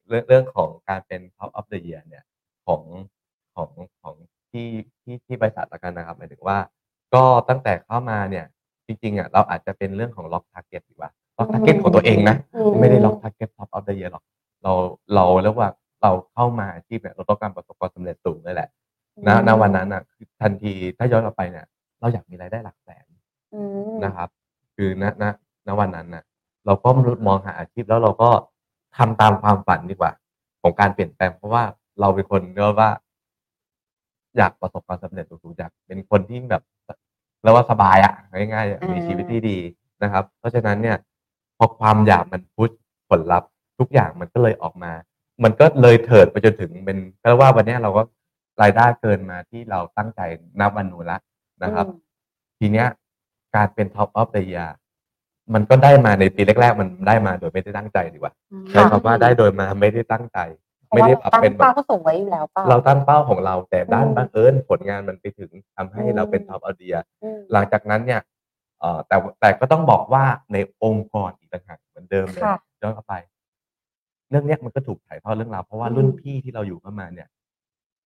เรื่องเรื่องของการเป็น Top of the Year เนี่ยของของของที่ที่ที่บริษัทละกันนะครับหมายถึงว่า ก็ตั้งแต่เข้ามาเนี่ยจริงๆอะเราอาจจะเป็นเรื่องของ lock target ดีกว่า lock target ของตัวเองนะอืมไม่ได้ lock target top of the year หรอกเราเราเรียกว่าเราเข้ามาอาชีพเนี่ยเราต้องการประสบความสำเร็จสูงเลยแหละ ณณวันนั้นอะคือทันทีถ้าย้อนกลับไปเนี่ย เราอยากมีรายได้หลักแสนอืมนะครับ คือณณณวันนั้นน่ะ เราก็มองหาอาชีพแล้วเราก็ทำตามความฝันดีกว่า ของการเปลี่ยนแปลงเพราะว่าเราเป็นคนเรียกว่า อยากประสบความสำเร็จสูงๆอยากเป็นคนที่แบบเรียกว่าสบายอะง่ายๆอะอ่ามีมีชีวิตที่ดีนะครับ เพราะฉะนั้นเนี่ย พอความอยากมันพุชผลลัพธ์ ทุกอย่างมันก็เลยออกมา มันก็เลยเถิดไปจนถึงเป็นก็ว่าวันเนี้ยเราก็ รายได้เกินมาที่เราตั้งใจนับวันนู้นละนะครับ ทีเนี้ยการเป็น top of the year มันก็ได้มาในปีแรกๆ มันได้มาโดยไม่ได้ตั้งใจดีกว่าใช้คำว่าได้โดยมาไม่ได้ตั้งใจ ไม่ได้พราะว่าเป็นตั้งแบบเป้าก็ส่งไว้อยู่แล้วเปล่าเราตั้งเป้าของเราแต่ด้านอืมบังเอิญผลงานมันไปถึงทำให้อืมเราเป็น top of the year อืมหลังจากนั้นเนี่ยเอ่อแต่แต่ก็ต้องบอกว่าในองค์กรอีกต่างหากเหมือนเดิมเลยค่ะย้อนกลับไป เรื่องเนี้ยมันก็ถูกถ่ายทอดเรื่องราวเพราะว่าอืมรุ่นพี่ที่เราอยู่เข้ามาเนี่ย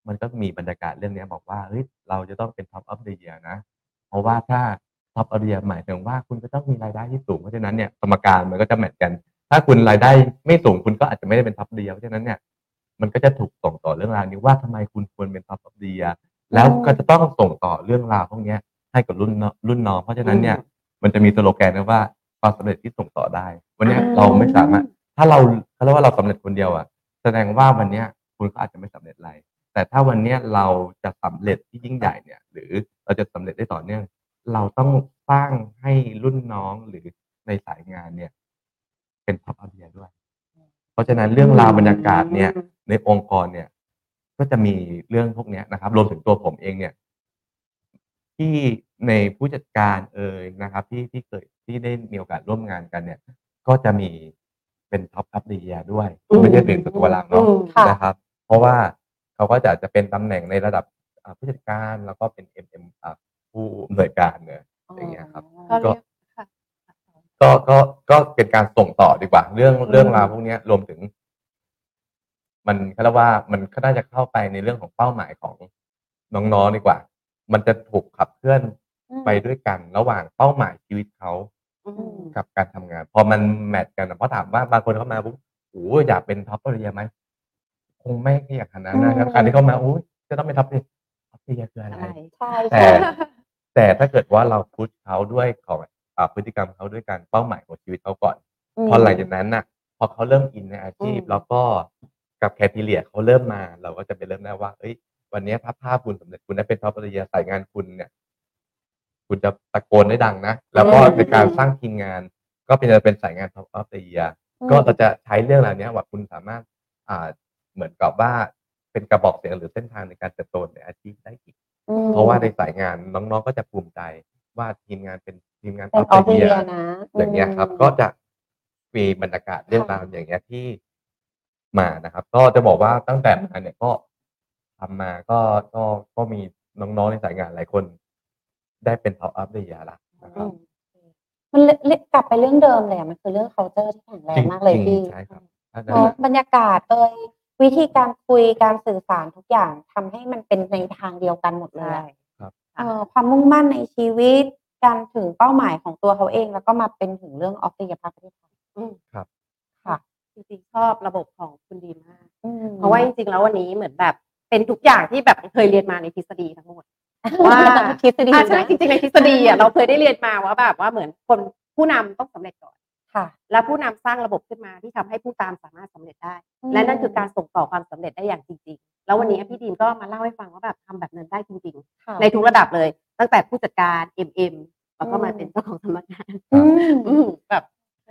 มันก็มีบรรยากาศเรื่องเนี้ยบอกว่าเฮ้ยเราจะต้องเป็น top of the year นะ เพราะว่าถ้า top of the year หมายถึงว่าคุณก็ต้องมีรายได้ที่สูงเพราะฉะนั้นเนี่ยสมการมันก็จะแมทกัน ถ้าคุณรายได้ไม่สูงคุณก็อาจจะไม่ได้เป็น top of the year เพราะฉะนั้นเนี่ยมันก็จะถูกส่งต่อเรื่องราวนี้ว่าทำไมคุณควรเป็น top of the year แล้วก็จะต้องส่งต่อเรื่องราวพวกเนี้ยให้กับรุ่นน้องรุ่นน้องเพราะฉะนั้นเนี่ยมันจะมีสโลแกนนะว่าความสำเร็จที่ส่งต่อได้ วันเนี้ยอืมเราไม่สามารถ ถ้าเราเขาเรียกว่าเราสำเร็จคนเดียวอะ แสดงว่าวันเนี้ยคุณก็อาจจะไม่สำเร็จอะไร แต่ถ้าวันเนี้ยเราจะสำเร็จที่ยิ่งใหญ่เนี่ย หรือเราจะสำเร็จได้ต่อเนื่อง เราต้องสร้างให้รุ่นน้องหรือในสายงานเนี่ย เป็นท็อปอเดียด้วย เพราะฉะนั้นเรื่องราวบรรยากาศเนี่ย ในองค์กรเนี่ย ก็จะมีเรื่องพวกเนี้ยนะครับ รวมถึงตัวผมเองเนี่ย ที่ในผู้จัดการเอ่ยนะครับ ที่ที่เคยที่ได้มีโอกาสร่วมงานกันเนี่ย ก็จะมีเป็นท็อปอัพเดียด้วยอืมไม่ใช่เป็นตัวหลักเนาะอืมค่ะนะครับ เพราะว่า เขาก็จะจะเป็นตำแหน่งในระดับอ่าผู้จัดการแล้วก็เป็น MM อ่าผู้อำนวยการเนี่ยอย่างเงี้ยครับก็เรียกก็ก็ก็เป็นการส่งต่อดีกว่า เรื่องอืมเรื่องราวพวกเนี้ยรวมถึง มันเขาเรียกว่ามันก็น่าจะเข้าไปในเรื่องของเป้าหมายของน้องๆดีกว่า มันจะถูกขับเคลื่อนอืมไปด้วยกันระหว่างเป้าหมายชีวิตเขาอืมกับการทำงาน พอมัน match กันนะเพราะถามว่าบางคนเข้ามาปุ๊บโอ้อยากเป็น Top Area ไหม คงไม่อยากขนาดนั้นนะครับอืมการที่เข้ามาโอ้ยจะต้องเป็น Top Area Top Area คืออะไรอะไรใช่แต่ใช่แต่ถ้าเกิดว่าเรา push เขาด้วยของอ่าพฤติกรรมเขาด้วยการเป้าหมายของชีวิตเขาก่อนพอหลังจากนั้นน่ะ พอเขาเริ่มอินในอาชีพอืมแล้วก็กับ criteria เขาเริ่มมา เราก็จะไปเริ่มได้ว่าเอ้ย วันนี้ภาพภาพคุณสำเร็จคุณได้เป็น Top Area สายงานคุณเนี่ย คุณจะตะโกนได้ดังนะ แล้วก็ในการสร้างทีมงาน ก็เป็นจะเป็นสายงาน Top Area ก็เราจะใช้เรื่องเหล่านี้ว่าคุณสามารถอ่า เหมือนกับว่าเป็นกระบอกเสียงหรือเส้นทางในการเติบโตในอาชีพได้อีกอืมเพราะว่าในสายงานน้องๆก็จะภูมิใจว่าทีมงานเป็นทีมงานเป็น Top Areaนะอย่างเงี้ยครับ ก็จะมีบรรยากาศเรื่องราวอย่างเงี้ยที่มานะครับ ก็จะบอกว่าตั้งแต่มาเนี่ยก็ทำมาก็ก็ก็มีน้องๆในสายงานหลายคน ได้เป็น Top Area ละนะครับมันเลยกลับไปเรื่องเดิมเลยอะมันคือเรื่อง culture ที่แข็งแรงมากเลยจริงๆพี่ใช่ครับถ้าเพราะบรรยากาศเอ่ย วิธีการคุยการสื่อสารทุกอย่างทำให้มันเป็นในทางเดียวกันหมดเลยใช่อะเอ่อความมุ่งมั่นในชีวิตการถึงเป้าหมายของตัวเขาเอง แล้วก็มาเป็นถึงเรื่องออฟฟิศภาพประเทศไทยอืมครับค่ะจริงๆชอบระบบของคุณดีมากอืมเพราะว่าจริงๆแล้ววันนี้เหมือนแบบเป็นทุกอย่างที่แบบเคยเรียนมาในทฤษฎีทั้งหมดว่าทฤษฎีอะใช่นะจริงๆในทฤษฎีอะเราเคยได้เรียนมาว่าแบบว่าเหมือนคนผู้นำต้องสำเร็จก่อน ค่ะ แล้วผู้นำสร้างระบบขึ้นมาที่ทำให้ผู้ตามสามารถสำเร็จได้ และนั่นคือการส่งต่อความสำเร็จได้อย่างจริง ๆ แล้ววันนี้พี่ดีมก็มาเล่าให้ฟังว่าแบบทำแบบนั้นได้จริงค่ะๆในทุกระดับเลย ตั้งแต่ผู้จัดการ MM แล้วก็มาเป็นเจ้าของสำนักงานอืมอืมแบบ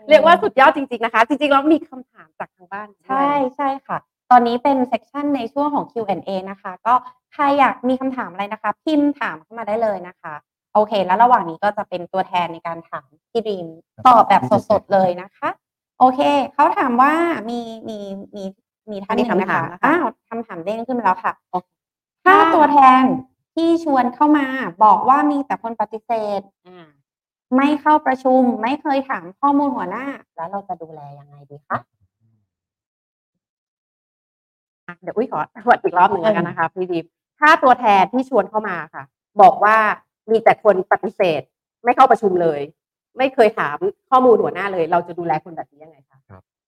เรียกว่าสุดยอดจริง ๆ นะคะ จริงๆแล้วมีคำถามจากทางบ้านด้วยใช่ใช่ค่ะ ตอนนี้เป็นเซสชันในช่วงของ Q&A นะคะ ก็ใครอยากมีคำถามอะไรนะคะ พิมพ์ถามเข้ามาได้เลยนะคะ โอเค แล้วระหว่างนี้ก็จะเป็นตัวแทนในการถามพี่ดีมตอบแบบสดๆเลยนะคะ โอเค เขาถามว่ามีมีมีมีท่านหนึ่งมีนะคำถาคะมนะคะอ้าวคำถามเด้งขึ้นมาแล้วค่ะโอเคถ้าตัวแทนที่ชวนเข้ามาบอกว่ามีแต่คนปฏิเสธอ่าไม่เข้าประชุมไม่เคยถามข้อมูลหัวหน้า แล้วเราจะดูแลยังไงดีคะอะเดี๋ยวอุ้ยขอทวนอีกรอบหนึ่งแล้วกันนะคะพี่ดีมถ้าตัวแทนที่ชวนเข้ามาค่ะ บอกว่า มีแต่คนปฏิเสธ ไม่เข้าประชุมเลย ไม่เคยถามข้อมูลหัวหน้าเลย เราจะดูแลคนแบบนี้ยังไงคะ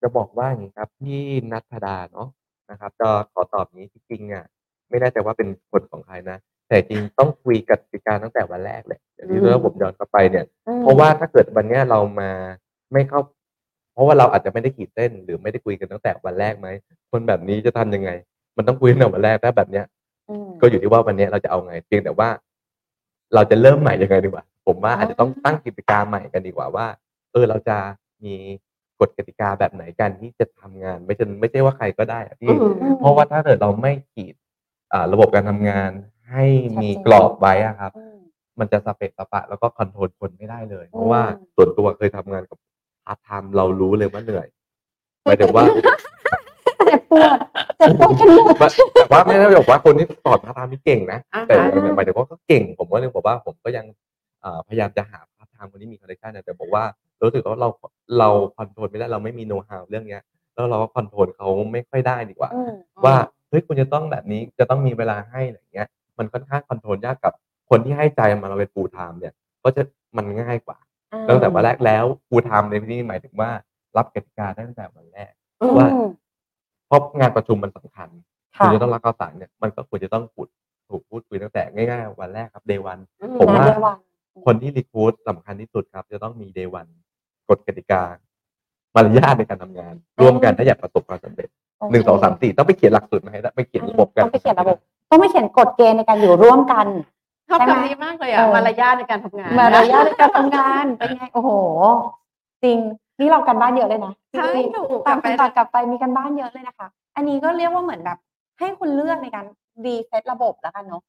จะบอกว่าอย่างนี้ครับพี่นัทธดาเนาะนะครับจะขอตอบนี้จริงๆอะไม่แน่ใจว่าเป็นคนของใครนะ แต่จริงต้องคุยกติกาตั้งแต่วันแรกเลยอย่างที่อืมเรื่องผมย้อนกลับไปเนี่ยอืมเพราะว่าถ้าเกิดวันเนี้ยเรามาไม่เข้า เพราะว่าเราอาจจะไม่ได้ขีดเส้น หรือไม่ได้คุยกันตั้งแต่วันแรกไหมคนแบบนี้จะทำยังไง มันต้องคุยตั้งแต่วันแรกถ้าแบบเนี้ยอืมก็อยู่ที่ว่าวันเนี้ยเราจะเอาไง เพียงแต่ว่า เราจะเริ่มใหม่ยังไงดีกว่า ผมว่าอ๋อออาจจะต้องตั้งกิจการใหม่กันดีกว่าว่า เออเราจะมีกฎกติกาแบบไหนกันที่จะทำงาน ไม่ใช่ไม่ใช่ว่าใครก็ได้อะพี่อืมเพราะว่าถ้าเกิดเราไม่ขีดอ่าระบบการทำงานให้มีกรอบไว้อะครับอืมมันจะสเปะสปะ แล้วก็ control คนไม่ได้เลย เพราะว่าอืมส่วนตัวเคยทำงานกับพาร์ทไทม์เรารู้เลยว่าเหนื่อยหมายถึงว่าเจ็บ ปวดเจ็บปวดกันหมด แต่ว่าไม่ได้บอกว่าคนที่สอนพาร์ทไทม์นี่เก่งนะ อ่าฮะ แต่หมายถึงว่าก็เก่ง ผมก็เลยบอกว่าผมก็ยังเอ่อพยายามจะหาพาร์ทไทม์คนที่มี connection นะแต่บอกว่ารู้สึกว่าเราเรา control ไม่ได้เราไม่มีโน้ตฮาวเรื่องเนี้ย แล้วเราก็ control เขาไม่ค่อยได้ดีกว่า อืม ว่าเฮ้ยคุณจะต้องแบบนี้จะต้องมีเวลาให้อะไรเงี้ย มันค่อนข้าง control ยากกับคนที่ให้ใจมาเราเป็น full-time เนี่ย ก็จะมันง่ายกว่า ตั้งแต่วันแรกแล้ว full-time ในที่นี้หมายถึงว่ารับกติกาได้ตั้งแต่วันแรกอืมว่า เพราะงานประชุมมันสำคัญค่ะคุณจะต้องรับข่าวสารเนี่ยมันก็ควรจะต้องพูดถูกพูดคุยตั้งแต่ง่ายๆวันแรกครับเดวันอืผมว่านะเดวันคนที่รีคูดสำคัญที่สุดครับ จะต้องมีเดวันกฎกติกามารยาทในการทำงาน ร่วมกันถ้าอยากประสบความสำเร็จหนึ่งสองสามสี่ต้องไปเขียนหลักสูตรมาให้ได้ไปเขียนระบบกันต้องไปเขียนระบบต้องไปเขียนกฎเกณฑ์ในการอยู่ร่วมกันชอบใช่ไหมคำนี้มากเลยอะเออมารยาทในการทำงานมารยาทในการทำงานเป็นไงโอ้โห จริง นี่เรากันบ้านเยอะเลยนะใช่จริงถูกๆต่างกคลันบไปต่างกลับไปมีกันบ้านเยอะเลยนะคะ อันนี้ก็เรียกว่าเหมือนแบบ ให้คุณเลือกในการรีเซ็ตระบบแล้วกันเนาะ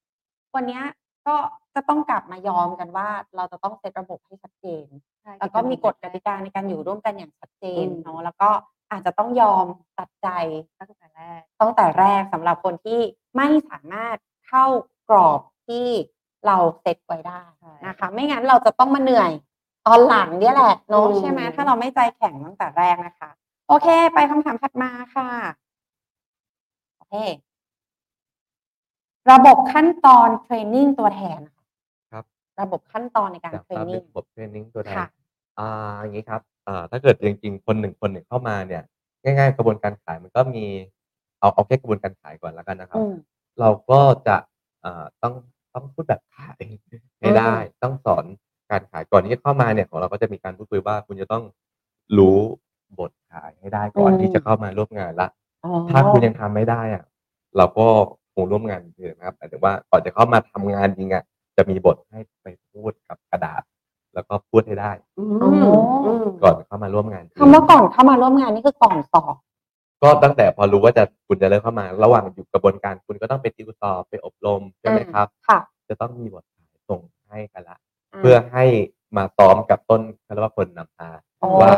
วันเนี้ยก็จะต้องกลับมายอมกันว่า เราจะต้องเซตระบบให้ชัดเจนใช่แล้วก็มีกฎกติกาในการอยู่ร่วมกันอย่างชัดเจนอืมเนาะแล้วก็อาจจะต้องยอมตัดใจตั้งแต่แรกตั้งแต่แรกสำหรับคนที่ไม่สามารถเข้ากรอบที่เราเซตไว้ได้นะคะ ไม่งั้นเราจะต้องมาเหนื่อย ตอนหลังเนี่ยแหละเนาะอืมใช่ไหมถ้าเราไม่ใจแข็งตั้งแต่แรกนะคะ โอเค ไปคำถามถัดมาค่ะโอเคระบบขั้นตอนเทรนนิ่งตัวแทนค่ะครับ ระบบขั้นตอนในการจากเทรนตามนิ่งระบบเทรนนิ่งตัวแทนค่ะอ่าอย่างนี้ครับอ่าถ้าเกิดจริงๆคนหนึ่งคนหนึ่งเข้ามาเนี่ย ง่าย ๆ กระบวนการขายมันก็มีเอาเอาแค่กระบวนการขายก่อนแล้วกันนะครับอืมเราก็จะอ่าต้องต้องพูดแบบขายให้ได้ ต้องสอน การขายก่อนที่จะเข้ามาเนี่ยของเราก็จะมีการพูดคุยว่าคุณจะต้องรู้บทขายให้ได้ก่อนอืมที่จะเข้ามาร่วมงานละอ๋อถ้าคุณยังทำไม่ได้อะเราก็คงร่วมงานเลยนะครับแต่ว่าก่อนจะเข้ามาทำงานจริงอะจะมีบทให้ไปพูดกับกระดาษ แล้วก็พูดให้ได้อือ๋อมอืมก่อนเข้ามาร่วมงานจริงคำว่าก่อนเข้ามาร่วมงานนี่คือก่อนสอบก็ตั้งแต่พอรู้ว่าจะคุณจะเริ่มเข้ามา ระหว่างอยู่กระบวนการคุณก็ต้องไปติวสอบไปอบรมใช่ไหมครับค่ะจะต้องมีบทขายส่งให้กันละ เพื่อให้มาซ้อมกับต้นเขาเรียกว่าคนนำพาอ๋อ ว่า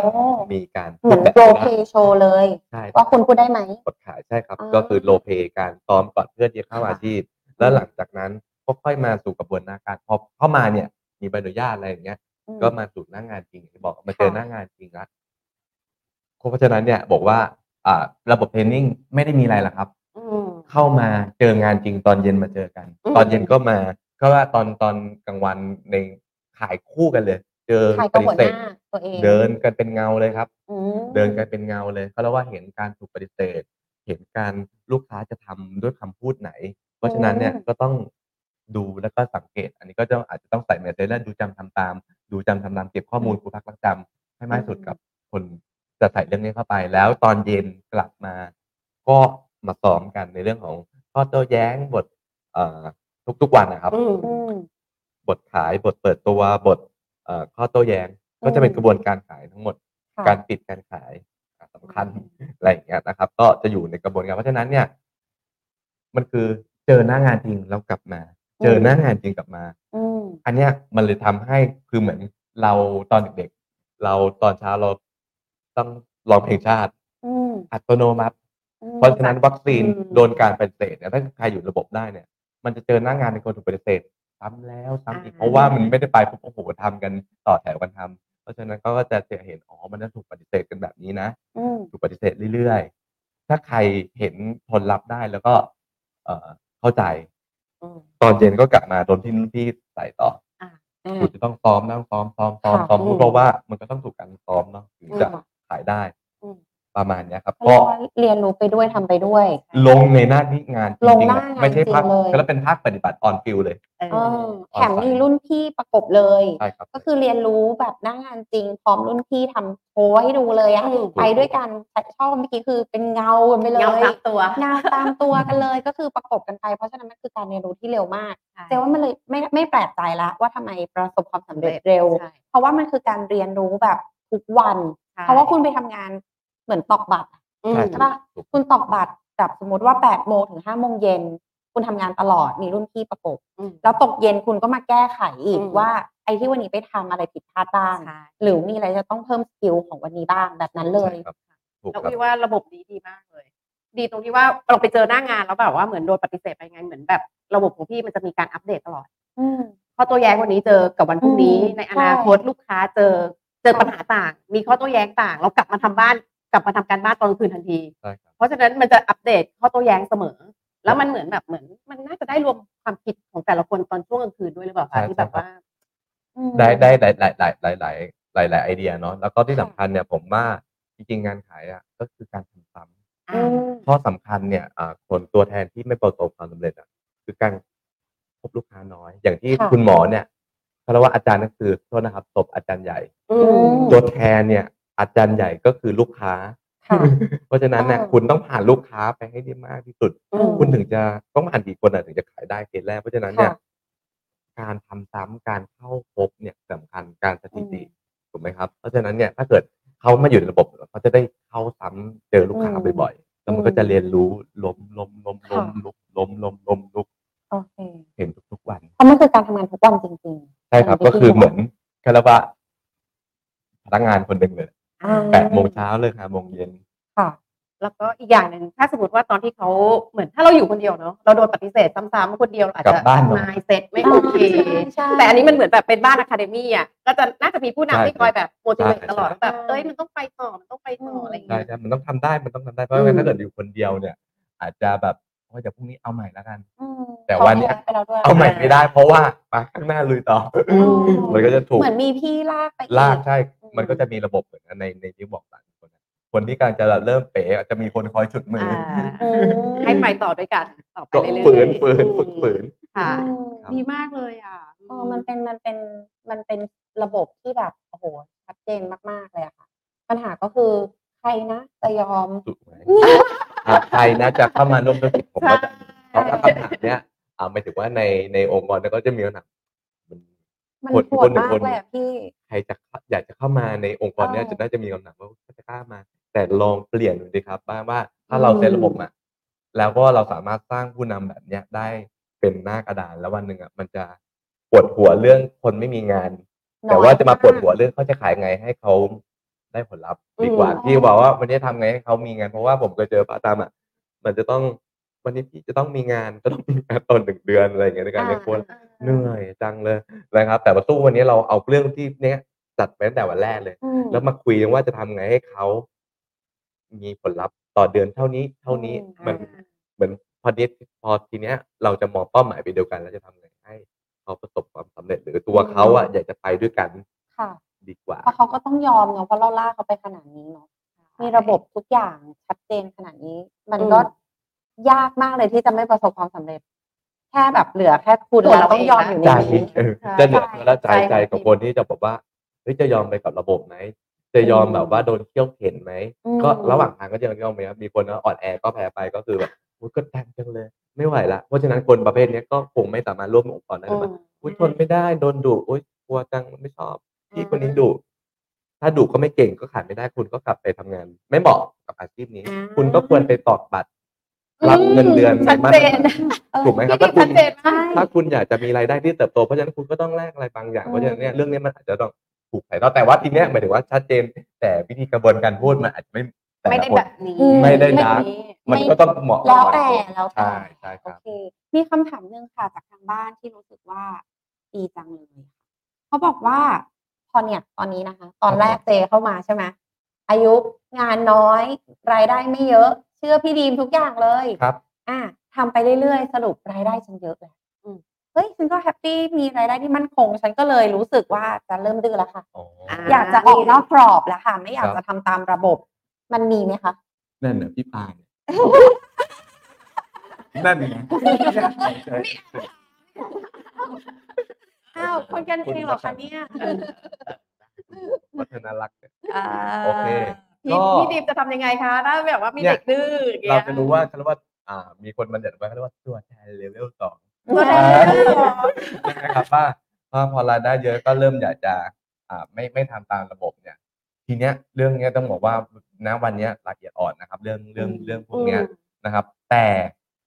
มีการเหมือนแบบ role play นี้โชว์เลย ใช่ ว่าคุณพูดได้ไหมบทขายใช่ครับอ๋อก็คือ role play การซ้อมก่อนเพื่อที่จะเข้าค่ะอาชีพ แล้วหลังจากนั้นก็ค่อยมาสู่กระบวนการพอเข้ามาเนี่ย มีใบอนุญาตอะไรอย่างเงี้ยอืมก็มาสู่หน้างานจริงอย่างที่บอกมาเจอค่ะ หน้างานจริงแล้วเพราะฉะนั้นเนี่ยบอกว่า อ่า ระบบ trainingไม่ได้มีอะไรหรอกครับ อืม เข้ามาเจองานจริงตอนเย็นมาเจอกัน อืม ตอนเย็นก็มาก็ว่าตอนตอนกลางวันใน ขายคู่กันเลย เจอใครปก็ฏิหัวเสหธน้าตัวเองเดินกันเป็นเงาเลยครับ อืมเดินกันเป็นเงาเลยเขาเรียกว่าเห็นการถูกปฏิเสธ เห็นการลูกค้าจะทำด้วยคำพูดไหน เพราะฉะนั้นเนี่ยก็ต้องดูแล้วก็สังเกต อันนี้ก็จะอาจจะต้องใส่เมสเซจแล้วดูจำทำตาม ดูจำทำตามเก็บข้อมูลครูพักรักจำให้มากที่สุดกับคนจะใส่เรื่องนี้เข้าไป แล้วตอนเย็นกลับมา ก็มาซ้อมกันในเรื่องของข้อโต้แย้งบทเอ่อทุกๆวันนะครับ อืมอืม บทขายบทเปิดตัวบทเอ่อข้อโต้แย้ง ก็จะเป็นกระบวนการขายทั้งหมดค่ะการปิดการขายอะสำคัญอะไรอย่างเงี้ยนะครับ ก็จะอยู่ในกระบวนการเพราะฉะนั้นเนี่ย มันคือเจอหน้างานจริงแล้วกลับมา เจอหน้างานจริงกลับมาอืมอันเนี้ยมันเลยทำให้คือเหมือนเราตอนเด็กๆ เราตอนเช้าเราต้องร้องเพลงชาติอืมอัตโนมัติอืมเพราะฉะนั้นวัคซีนอืมโดนการปฏิเสธเนี่ยถ้าใครอยู่ระบบได้เนี่ย มันจะเจอหน้างานในคนถูกปฏิเสธ ซ้ำแล้วซ้ำอีก เพราะว่ามันไม่ได้ไปปุ๊บโอ้โหทำกันต่อแถวกันทำเพราะฉะนั้นก็จะจะเห็นอ๋อมันจะถูกปฏิเสธกันแบบนี้นะอืมถูกปฏิเสธเรื่อยๆ ถ้าใครเห็นผลลัพธ์ได้แล้วก็ เอ่อเข้าใจ อืมตอนเย็นก็กลับมาโดนที่รุ่นพี่ใส่ต่ออ่าคุณจะต้องซ้อมต้องซ้อมซ้อมซ้อมค่ะซ้อมอืม เพราะว่ามันก็ต้องถูกการซ้อมเนาะถึงจะอืมขายได้อืม ประมาณเนี้ยครับเขาก็เรียกว่าเรียนรู้ไปด้วยทำไปด้วย ลงในหน้าที่งานจริงหน้างานไม่ใช่ภาคจริงเลยแล้วเป็นภาคปฏิบัติ on field เลยเอเอออแถมมีรุ่นพี่ประกบเลยใช่ครับก็คือเรียนรู้แบบหน้างานจริง พร้อมรุ่นพี่ทำโชว์ให้ดูเลยอะอืมไปด้วยกันแต่ชอบเมื่อกี้คือเป็นเงากันไปเลยเงาตามตัวเงาตามตัวกันเลยก็คือประกบกันไปเพราะฉะนั้นมันคือการเรียนรู้ที่เร็วมากใช่เจว่ามันเลยไม่ไม่แปลกใจละว่าทำไมประสบความสำเร็จเร็วใช่เพราะว่ามันคือการเรียนรู้แบบทุกวันใช่เพราะว่าคุณไปทำงาน เหมือนตอกบัตรอะอืมใช่ใช่ปะคุณตอกบัตรแบบสมมติว่าแปดโมงถึงห้าโมงเย็นคุณทำงานตลอดมีรุ่นพี่ประกบอืมแล้วตกเย็นคุณก็มาแก้ไขอีกอืมว่า ไอ้ที่วันนี้ไปทำอะไรผิดพลาดบ้างใช่หรือมีอะไรจะต้องเพิ่ม skill ของวันนี้บ้างแบบนั้นเลยใช่ครับถูกแล้วครับพี่ว่าระบบนี้ดีมากเลย ดีตรงที่ว่าเราไปเจอหน้างานแล้วแบบว่าเหมือนโดนปฏิเสธไปไงเหมือนแบบ ระบบของพี่มันจะมีการอัปเดตตลอดอืมข้อโต้แย้งวันนี้เจอกับวันพรุ่งนี้อืมในอนาคตลูกค้าเจอเจอค่ะปัญหาต่าง มีข้อโต้แย้งต่าง เรากลับมาทำบ้าน กลับมาทำการบ้านตอนกลางคืนทันทีใช่ครับเพราะฉะนั้นมันจะอัปเดตข้อโต้แย้งเสมอ แล้วมันเหมือนแบบเหมือน มันน่าจะได้รวมความคิดของแต่ละคนตอนช่วงกลางคืนด้วยหรือเปล่าใช่คะที่แบบใช่ครับว่าอืมได้ได้หลายหลายหลายหลายหลายหลายหลายไอเดียเนาะแล้วก็ที่ค่ะสำคัญเนี่ยผมว่าจริงๆงานขายอะก็คือการทำซ้ำอืมข้อสำคัญเนี่ยอ่าคนตัวแทนที่ไม่ประสบความสำเร็จอะคือการพบลูกค้าน้อย อย่างที่ค่ะคุณหมอเนี่ยเขาเรียกว่าอาจารย์ก็คือโทษนะครับตบอาจารย์ใหญ่อืมตัวแทนเนี่ย อาจารย์ใหญ่ก็คือลูกค้า ค่ะ เพราะฉะนั้นเนี่ยเออคุณต้องผ่านลูกค้าไปให้ได้มากที่สุด อืมคุณถึงจะต้องผ่านกี่คนอะถึงจะขายได้เคสแรกเพราะฉะนั้นเนี่ย ค่ะ การทำซ้ำการเข้าพบเนี่ยสำคัญการสถิติอืมถูกไหมครับ เพราะฉะนั้นเนี่ยถ้าเกิดเขามาอยู่ในระบบเขาจะได้เข้าซ้ำเจอลูกค้าอืมบ่อยๆแล้วมันก็อืมจะเรียนรู้ล้มล้มล้มล้มค่ะ ลุกล้มล้มล้มลุกโอเคเห็นทุกๆวัน เพราะมันคือการทำงานทุกวันจริงๆใช่ครับย่างก็ที่คือพี่บเหมือนคาราบะพนักงานคนหนึ่งเลย อ่าแปดโมงเช้าเลยค่ะโมงเย็น ค่ะ แล้วก็อีกอย่างหนึ่งถ้าสมมติว่าตอนที่เขาเหมือนถ้าเราอยู่คนเดียวเนาะเราโดนปฏิเสธซ้ำๆคนเดียวอาจกลัจะบบ้านเนอะมายเซ็ตไม่โอเค ใช่ แต่อันนี้มันเหมือนแบบเป็นบ้านอะคาเดมี่อะก็จะน่าจะมีผู้นำที่คอยแบบโมดิเวตใช่ตลอดใช่แบบ เอ้ยมันต้องไปต่อมันต้องไปต่ออะไรอย่างใช่เงี้ย ใช่มันต้องทำได้มันต้องทำได้เพราะว่าอืมถ้าเกิดอยู่คนเดียวเนี่ย อาจจะแบบ ว่าเดี๋ยวพรุ่งนี้เอาใหม่แล้วกัน อืมแต่วันเนี้ยขแพ้ไปแล้วด้วยเอาใหม่ไม่ได้ เพราะว่ามาข้างหน้าลุยต่ออมมันก็จะถูกเหมือนมีพี่ลากไปอี ลากใช่ อืม มันก็จะมีระบบเหมือนกันในในที่บอกหลายคนนะคนที่กำลังจะเริ่มเป๋อาจจะมีคนคอยฉุดมือออ่าอืมให้ไปต่อด้วยกัน ต่อไปก็เรื่อยๆฝืนฝืนฝึกฝืนค่ะ อืมครับดีมากเลยอะเออมันเป็นมันเป็นมันเป็นระบบที่แบบโอ้โหชัดเจนมากๆเลยอะค่ะ ปัญหาก็คือใครนะจะยอม ถูกไหม อะใครนะจะเข้ามาร่วมธุรกิจผมก็จะเพราะว่าคำถามเนี้ยอ่าหมายถึงว่าในในองค์กรเนี่ยก็จะมีคำถามมัน มันคนโหดคนหนึ่งมากคนเลยอะพี่ ใครจะอยากจะเข้ามาในองค์กรเนี้ยเออจะน่าจะมีคำถามว่าเขาจะกล้ามา แต่ลองเปลี่ยนดูดิครับว่างว่าถ้าเราอืม เซตระบบอะแล้วก็เราสามารถสร้างผู้นำแบบเนี้ยได้เป็นหน้ากระดานแล้ววันหนึ่งอะมันจะปวดหัวเรื่องคนไม่มีงาน แต่ว่าจะมาปวดหัวเรื่องเขาจะขายไงให้เขา ได้ผลลัพธ์ดีกว่าอืม ที่บอกว่าวันนี้ทำไงให้เขามีงานเพราะว่าผมเคยเจอป้าตามอะมันจะต้องวันนี้พี่จะต้องมีงานจะต้องมีงานตอนหนึ่งเดือนอะไรอย่างเงี้ยในการเลี้ยงคน เหนื่อยจังเลยนะครับ แต่มาสู้วันนี้เราเอาเรื่องที่เนี้ยจัดไปตั้งแต่วันแรกเลย อืม แล้วมาคุยกันว่าจะทำไงให้เขา มีผลลัพธ์ต่อเดือนเท่านี้ เท่านี้อืม มันเหมือนพอนี้พอทีเนี้ย เราจะมองเป้าหมายไปเดียวกัน แล้วจะทำไงให้เขาประสบความสำเร็จหรือตัวเขาอะอยากจะไปด้วยกัน ค่ะ ดีกว่า เพราะเขาก็ต้องยอมเนาะเพราะเราลากเขาไปขนาดนี้เนาะมีระบบทุกอย่างชัดเจนขนาดนี้ มันก็ยากมากเลยที่จะไม่ประสบความสำเร็จ แค่แบบเหลือแค่คุณตัวแล้วเราต้องยอมเองอยู่นะในใจนี้เออใช่จะเหนือตัวแล้วใจใช่ใจกับคนที่จะบอกว่าเฮ้ยจะยอมไปกับระบบไหมจะยอมแบบว่าโดนเคี่ยวเข็นไหมอืมก็ระหว่างทางก็ยังยอมไหมครับมีคนก็อ่อนแอก็แพ้ไปก็คือแบบอุ๊ยก็แทงจังเลยไม่ไหวละเพราะฉะนั้นคนประเภทเนี้ยก็คงไม่สามารถร่วมองค์กรได้อืเลยมอุ้ยทนไม่ได้โดนดุอุ้ยกลัวจังไม่ชอบ พี่คนนี้ดุถ้าดุก็ไม่เก่งก็ขาดไม่ได้คุณก็กลับไปทำงาน ไม่เหมาะกับอาชีพนี้อ่าคุณก็ควรไปตอกบัตรรับเงินเดือนชัดมาเจตรนฐานถูกไหมครับพี่ถ้าคุชัณดเจนมากถ้าคุณอยากจะมีรายได้ที่เติบโตเพราะฉะนั้นคุณก็ต้องแลกอะไรบางอย่างเพราะฉะนั้นเนี่ยเรื่องนี้มันอาจจะต้องถูกถ่ายทอดแต่ว่าทีเนี้ยหมายถึงว่าชัดเจน แต่วิธีกระบวนการพูดมันอาจจะไม่แต่ไม่ละได้คนแบบนี้อืมไม่ได้ไม่ดักนี้มันก็ต้องเหมาะกับแล้วแต่แล้วแต่ใช่ใช่คโอรับเคมีคำถามหนึ่งค่ะจากทางบ้านที่รู้สึกว่าดีจังเลยค่ะเขาบอกว่า พอเนี่ยตอนนี้นะคะ ตอนแรกเจเข้ามาใช่ไหมอายุงานน้อยรายได้ไม่เยอะ เชื่อพี่ดีมทุกอย่างเลยครับ อะทำไปเรื่อยๆ สรุปรายได้ฉันเยอะแล้วอืมเฮ้ยฉันก็ happy มีรายได้ที่มั่นคง ฉันก็เลยรู้สึกว่าจะเริ่มดื้อแล้วค่ะอ๋ออ่าอยากจะออกนอกกรอบแล้วค่ะ ไม่อยากครับจะทำตามระบบ มันมีไหมคะนั่นน่ะพี่ปานนั่นนะ อ้าวคนกันเองเหรอคะเนี่ยวัฒนรักษ์เนี่ยอ่าโอเคพี่ก็ พี่ดีมจะทำยังไงคะถ้าแบบว่ามีเนี่ยเด็กดื้ออย่างเราเงี้ยจะรู้ว่าเขาเรียกว่าอ่า มีคนบัญญัติไว้เขาเรียกว่าตัวแทนเลเวลสอง ตัวแทนนะครับว่าว่าพอรายได้เยอะก็เริ่มอยากจะอ่าไม่ไม่ทำตามระบบเนี่ย ทีเนี้ยเรื่องเนี้ยต้องบอกว่าณวันเนี้ยละเอียดอ่อนนะครับ เรื่องเรื่องเรื่องพวกเนี้ยนะครับ แต่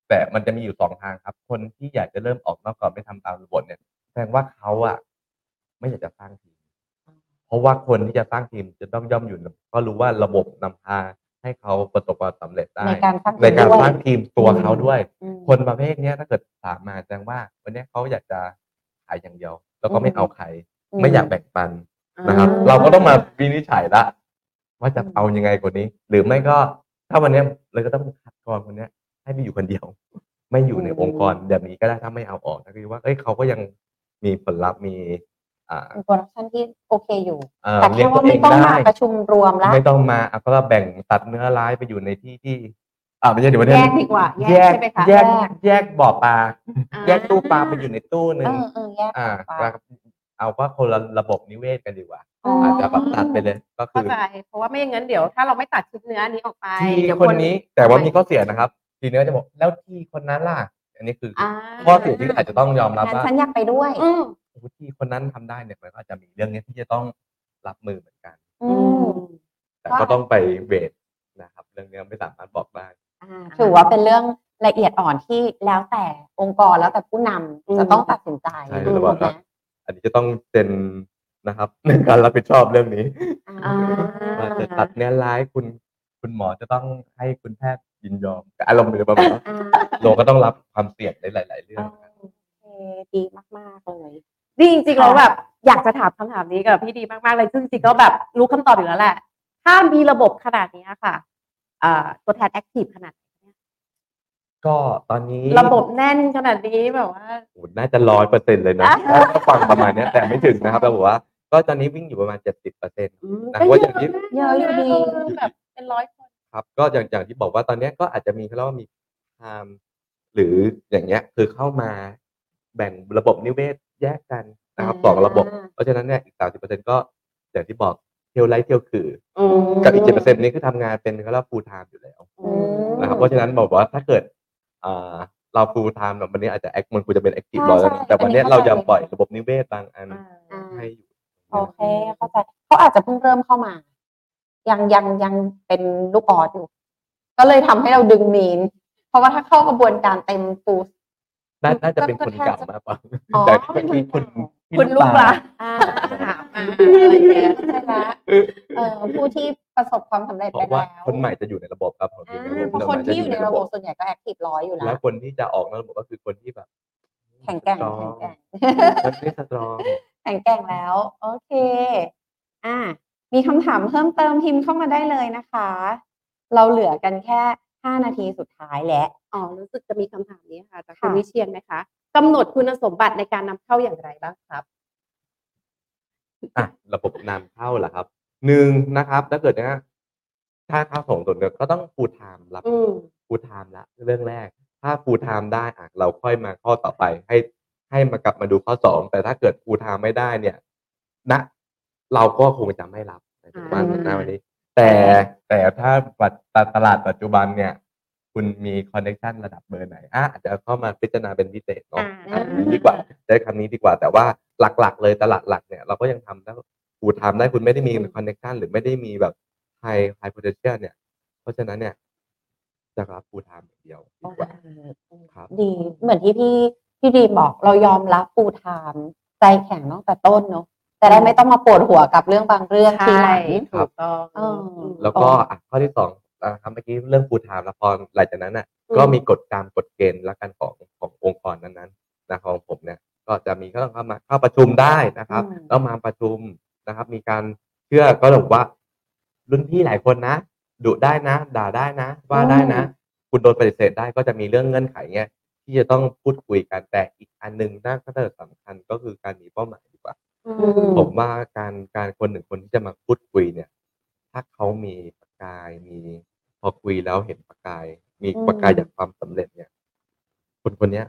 แต่มันจะมีอยู่สองทางครับ คนที่อยากจะเริ่มออกนอกกรอบไม่ทำตามระบบเนี่ยแส ดงว่าเขาอะไม่อยากจะสร้างทีม เพราะว่าคนที่จะสร้างทีมจะต้องย่อมอยู่ ก็รู้ว่าระบบนำพาให้เขาประสบความสำเร็จได้ ในการสร้างในการด้วยสร้างทีมตัวเขาด้วยอืมคนประเภทเนี้ยถ้าเกิดถามมาแสดงว่า วันเนี้ยเขาอยากจะขายอย่างเดียว แล้วก็ไม่เอาใคร ไม่อยากแบ่งปันนะครับอืมเราก็ต้องมาวินิจฉัยละว่าจะเอายังไงกว่านี้ หรือไม่ก็ถ้าวันเนี้ยเราก็ต้องคัดกรองคนเนี้ยให้ไปอยู่คนเดียว ไม่อยู่ในองค์กรแบบนี้ก็ได้ถ้าไม่เอาออกนะคือว่าเอ้ยเขาก็ยัง มีผลลัพธ์มีอ่าเป็นโปรดักชันที่โอเคอยู่ เอ่อแต่เลี้แค่ยงตัว่าวเอไม่งต้องได้ มาประชุมรวมแล้ว ไม่ต้องมาอะก็แบ่งตัดเนื้อร้ายไปอยู่ในที่ที่อ่าไม่ใช่เดี๋ยววันแยนี้กดีกว่าแยแยกกใช่ไหมคะแยกแยกบ่อปลาอ่าแยกตู้ปลาไปอยู่ในตู้หนึ่เองอเออแยกอ่าไปเอาว่าคนละระบบนิเวศกันดีกว่า อ๋อออาจจะแบบตัดไปเลยก็คืเข้าอ ใจเพราะว่าไม่อย่างนั้นเดี๋ยวถ้าเราไม่ตัดชิ้นเนื้อนี้ออกไปทีเดี๋ยวคนนี้แต่ว่ามีข้อเสียนะครับ ทีเนี้ยจะบอกแล้วทีคนนั้นล่ะ อันนี้คือออ่าข้อเสียที่อาจจะต้องยอมรับงั้นว่าฉันอยากไปด้วย อืมโอ้โหที่คนนั้นทำได้เนี่ยมันก็อาจจะมีเรื่องนี้ที่จะต้องรับมือเหมือนกัน อืมแต่ก็ต้องไปเวทนะครับ เรื่องนี้ไม่สามารถบอกได้ อ่าถือว่าเป็นเรื่องละเอียดอ่อนที่แล้วแต่องค์กรแล้วแต่ผู้นำอืม จะต้องตัดสินใจใช่ถูแล้วกว่าไหมอันนี้จะต้องเป็นนะครับ ในการรับผิดชอบเรื่องนี้อ่าอ่าว่าจะตัดเนื้อร้ายคุณ คุณหมอจะต้องให้คุณแพทย์ยินยอมอารมณ์หรือประมาณว่าอ่าเราก็ต้องรับความเสี่ยงในหลาย ๆ เรื่อง โอเคดีมากๆเลยนี่จริงๆเราแบบอยากจะถามคำถามนี้กับพี่ดีมากๆเลยซึ่งจริงๆก็แบบรู้คำตอบอยู่แล้วแหละ ถ้ามีระบบขนาดนี้ค่ะอ่าตัวแทนแอคทีฟขนาดนี้ก็ตอนนี้ระบบแน่นขนาดนี้แบบว่า โอ้โหน่าจะร้อยเปอร์เซ็นต์เลยนะอะถ้าถ้าฟังประมาณเนี้ยแต่ไม่ถึงนะครับเราบอกว่า ก็ตอนนี้วิ่งอยู่ประมาณเจ็ดสิบเปอร์เซ็นต์นะว่าอย่างที่เยอะอยู่ดี แบบเป็นร้อย คนครับก็อย่างอย่างที่บอกว่าตอนเนี้ยก็อาจจะมีเขาเรียกว่ามีไทม์หรืออย่างเงี้ยคือเข้ามาแบ่งระบบนิเวศแยกกันนะครับสองระบบ เพราะฉะนั้นเนี่ยอีกสามสิบเปอร์เซ็นต์ก็อย่างที่บอกเที่ยวไลฟ์เที่ยวคืออืมกับอีกเจ็ดเปอร์เซ็นต์นี้คือทำงานเป็นเขาเรียกฟูลไทม์อยู่แล้วอืมนะครับเพราะฉะนั้นบอกว่าถ้าเกิดอ่าเราฟูลไทม์แบบวันนี้อาจจะแอคมันควรจะเป็นแอคทีฟใช่ร้อยใช่แต่วันเนี้ยอันนี้เราเข้าใจยังปล่อยระบบนิเวศบางอันอ่าให้อยู่โอเคเข้าใจเขาอาจจะเพิ่งเริ่มเข้ามา ยังยังยังเป็นลูกออสอยู่ ก็เลยทำให้เราดึงมีน เพราะว่าถ้าเข้ากระบวนการเต็มฟูลน่าน่าจะเป็นก็คนแทบเก่าจะมากกว่าอ๋อแต่เป็นคนที่คุณเก่าพี่คุณลูกปละอ่าถามมาอะไรอย่างเงี้ยใช่ละเออผู้ที่ประสบความสำเร็จบไปอกว่าแล้วคนใหม่จะอยู่ในระบบครับผมอ่าอยู่เพราะคนที่อยู่ในระบบส่วนใหญ่ก็แอคทีฟร้อยอยู่แล้แล้ววคนที่จะออกนอกระบบก็คือคนที่แบบ แข็งแกร่งสตรอแข็งแกร่งคนที่สตรองแข็งแกร่งแล้ว โอเค อ่า มีคำถามเพิ่มเติมพิมพ์เข้ามาได้เลยนะคะ เราเหลือกันแค่ห้านาทีสุดท้ายแล้วอ๋อรู้สึกจะมีคำถามนี้ค่ะจากคุณค่ะวิเชียนไหมคะกำหนดคุณสมบัติในการนำเข้าอย่างไรบ้างครับอะระบบนำเข้าเหรอครับหนึ่งนะครับ ถ้าเกิดนะถ้าเข้าส่งตนก็ต้องฟูลไทม์รับอืมfull time ละเรื่องแรก ถ้า full time ได้อะเราค่อยมาข้อต่อไปให้ให้มากลับมาดูข้อสองแต่ถ้าเกิด full time ไม่ได้เนี่ยณเราก็คงจะไม่รับใน ปัจจุบันอ่าณวันนี้ แต่แต่ถ้าปัจตลาดปัจจุบันเนี่ย คุณมีคอนเน c t ชันระดับเบอร์ไหนอะอาจจะเข้ามาพิจารณาเป็นพิเศษเนาะอ่าอันนี้ดีกว่าใช้คำนี้ดีกว่า แต่ว่าหลักๆ เลยตลาดหลักเนี่ยเราก็ยังทำได้ full time ได้คุณไม่ได้มีคอนเน c t ชันหรือไม่ได้มีแบบhigh high potential เนี่ย เพราะฉะนั้นเนี่ยจะรับ full time อย่างเดียวดีกว่าครับดีเหมือนที่พี่พี่ดีมบอกเรายอมรับ full time ใจแข็งตั้งแต่ต้นเนาะ จะได้ไม่ต้องมาปวดหัวกับเรื่องบางเรื่องทีหลังถูกต้องเออมแล้วก็อะข้อที่สองนะครับเมื่อกี้เรื่อง full time ละครับหลังจากนั้นน่ะอืมก็มีกฎการกฎเกณฑ์และกันของขององค์กรนั้นๆนะของผมเนี่ยก็จะมีก็ต้องเข้ามาเข้าประชุมได้นะครับอืมแล้วมาประชุมนะครับ มีการเชื่อก็บอกว่า รุ่นพี่หลายคนนะดุได้นะ ด่าได้นะ ว่าได้นะ คุณโดนปฏิเสธได้ก็จะมีเรื่องเงื่อนไขเงี้ยที่จะต้องพูดคุยกันแต่อีกอันหนึ่งน่าก็จะสำคัญก็คือการมีเป้าหมายดีกว่าอือืมม ผมว่าการการคนหนึ่งคนที่จะมาพูดคุยเนี่ย ถ้าเขามีประกายมีพอคุยแล้วเห็นประกาย มีอืมประกายจากความสำเร็จเนี่ย คนคนเนี้ย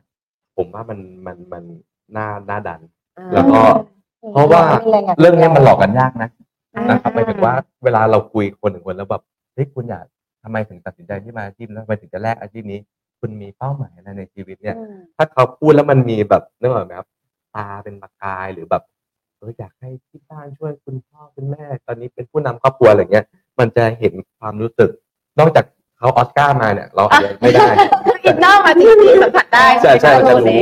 ผมว่ามันมันมันน่าน่าดัน แล้วก็ เพราะว่ามีแอยกเรื่องเนี้ยมันหลอกกันยากนะอ่านะครับหมายถึงว่าเวลาเราคุยคนหนึ่งคนแล้วแบบเฮ้ยคุณอยากทำไมถึงตัดสินใจที่มาอาชีพแล้วทำไมถึงจะแลกอาชีพนี้ คุณมีเป้าหมายอะไรในชีวิตเนี่ยอืมถ้าเขาพูดแล้วมันมีแบบนึกออกไหมครับตาเป็นประกายหรือแบบ เอออยากให้ที่บ้านช่วยคุณพ่อคุณแม่ ตอนนี้เป็นผู้นำครอบครัวอะไรเงี้ย มันจะเห็นความรู้สึก นอกจากเขาออสการ์มาเนี่ย เราอาจจะไม่ได้innerมาที่ที่สัมผัสได้ใช่ใช่ไหมคะจะรู้โรเซ่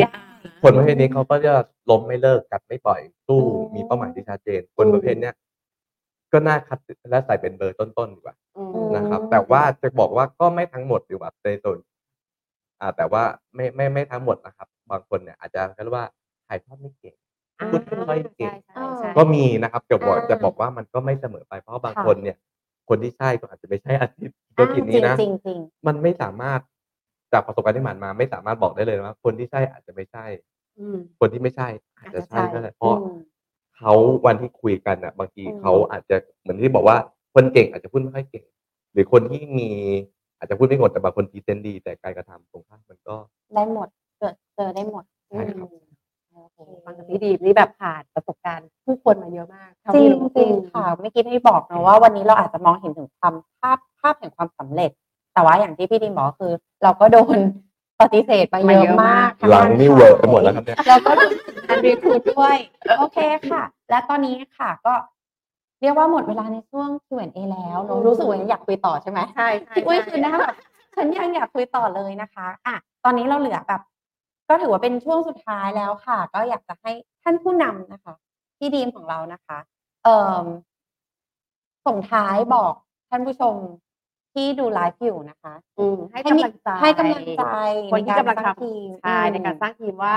คนประเภทนี้เขาก็จะล้มไม่เลิกกัดไม่ปล่อยสู้อืมมีเป้าหมายที่ชัดเจน คนประเภทเนี้ยก็น่าคัดและใส่เป็นเบอร์ต้นๆดีกว่าอืมนะครับ แต่ว่าจะบอกว่าก็ไม่ทั้งหมดดีกว่าในส่วนอ่าแต่ว่าไม่ไม่ไม่ทั้งหมดนะครับ บางคนเนี่ยอาจจะเรียกว่าถ่ายทอดไม่เก่ง พูดไม่ค่อยเก่งใช่ใช่ใช่ก็มีนะครับจะบอกอ่าจะบอกว่ามันก็ไม่เสมอไปเพราะบางคนค่ะเนี่ย คนที่ใช่ก็อาจจะไม่ใช่อาชีพธุรกิจนี้นะจริงๆจริงมันไม่สามารถจากประสบการณ์ที่ผ่านมา ไม่สามารถบอกได้เลยว่า คนที่ใช่อาจจะไม่ใช่อืมคนที่ไม่ใช่ อาจจะใช่ก็ได้เพๆราะอืมเขาวันที่คุยกันอะ บางทีอืมเขาอาจจะเหมือนที่บอกว่าคนเก่งอาจจะพูดไม่ค่อยเก่ง หรือคนที่มีอาจจะพูดไม่หมดแต่บางคนพรีเซนต์ดี แต่การกระทำตรงข้ามมันก็ได้หมดเจอเจอได้หมดใช่ครับอืม โอเคฟังจากพี่ดีมนี่แบบผ่านประสบการณ์ผู้คนมาเยอะมากเท่าจริที่งรู้จริงค่ะเมื่อกี้ที่บอกนะว่าวันนี้เราอาจจะมองเห็นถึงความภาพภาพแห่งความสำเร็จ แต่ว่าอย่างที่พี่ดีมบอกคือ เราก็โดนปฏิเสธมาเยอะมากหลังนี่เหวอะไปหมดแล้วครับเนี่ยแล้วก็การ recruit ด้วยโอเคค่ะ และตอนนี้ค่ะก็เรียกว่าหมดเวลาในช่วง Q&A แล้วเนอะรู้สึกว่าอยากคุยต่อใช่ไหมใช่ใช่พี่อุ้ยใช่คือหน้าแบบฉันยังอยากคุยต่อเลยนะคะ อะ ตอนนี้เราเหลือแบบ ก็ถือว่าเป็นช่วงสุดท้ายแล้วค่ะ ก็อยากจะให้ท่านผู้นำนะคะพี่ดีมของเรานะคะ เอ่อส่งท้ายบอกท่านผู้ชมที่ดูไลฟ์อยู่นะคะ อืมให้ให้กำมีลังใจให้กำลังใจคนที่กำลังใารสร้าทำทีมใช่ในการสร้างทีมว่า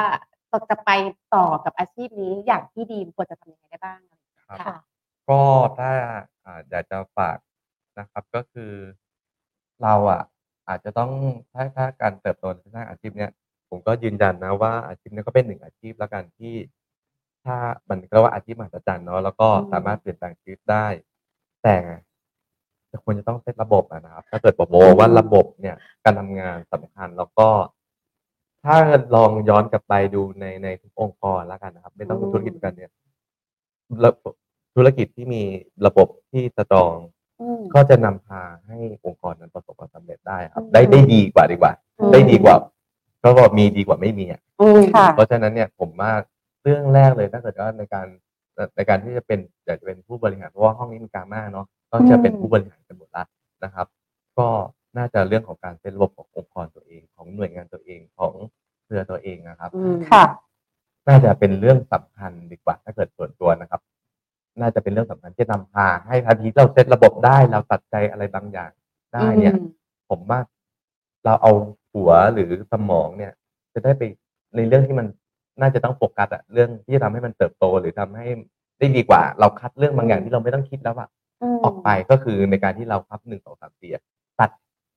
จะไปต่อกับอาชีพนี้อย่างที่ดีมควรจะทำยังไงได้บ้างครับค่ะก็ถ้าอ่าอยากจะฝากนะครับก็คือ เราอะ อาจจะต้องถ้าถ้าการเติบโตในทางอาชีพเนี้ย ผมก็ยืนยันนะว่าอาชีพเนี้ยก็เป็นหนึ่งอาชีพแล้วกันที่ ถ้ามันก็ว่าอาชีพมหัศจรรย์เนาะแล้วก็อืมสามารถเปลี่ยนแปลงชีวิตได้ แต่จะควรจะต้องเซตระบบอะนะครับ ถ้าเกิดผมมองว่าระบบเนี่ย การทำงานสำคัญแล้วก็ ถ้าลองย้อนกลับไปดูในในทุกองค์กรแล้วกันนะครับ ไม่ต้องเป็นธุรกิจกันเนี่ยระบบธุรกิจที่มีระบบที่สตรองอืมก็จะนำพาให้องค์กรนั้นประสบความสำเร็จได้ครับอืมได้ได้ดีกว่าดีกว่าอืมได้ดีกว่า ก็บอกมีดีกว่าไม่มีอะอืมค่ะ เพราะฉะนั้นเนี่ยผมว่าเรื่องแรกเลยถ้าเกิดว่าในการในการที่จะเป็นอยากจะเป็นผู้บริหารเพราะว่าห้องนี้มีกาม่าเนาะก็จะเป็นผู้บริหารกันหมดละนะครับ ก็น่าจะเรื่องของการเป็นระบบขององค์กรตัวเอง ของหน่วยงานตัวเองของเครือตัวเองนะครับ อืมค่ะ น่าจะเป็นเรื่องสำคัญดีกว่าถ้าเกิดส่วนตัวนะครับ น่าจะเป็นเรื่องสำคัญที่จะนำพาให้ทันทีเราเซตระบบได้เราตัดใจอะไรบางอย่างได้เนี่ยอืมผมว่าเราเอา หัวหรือสมองเนี่ย จะได้ไปในเรื่องที่มันน่าจะต้องโฟกัสอะเรื่องที่จะทำให้มันเติบโตหรือทำให้ได้ดีกว่า เราคัดเรื่องบางอย่างที่เราไม่ต้องคิดแล้วอะมออกไปก็คือในการที่เราคับหนึ่งสองสามสี่อะตัด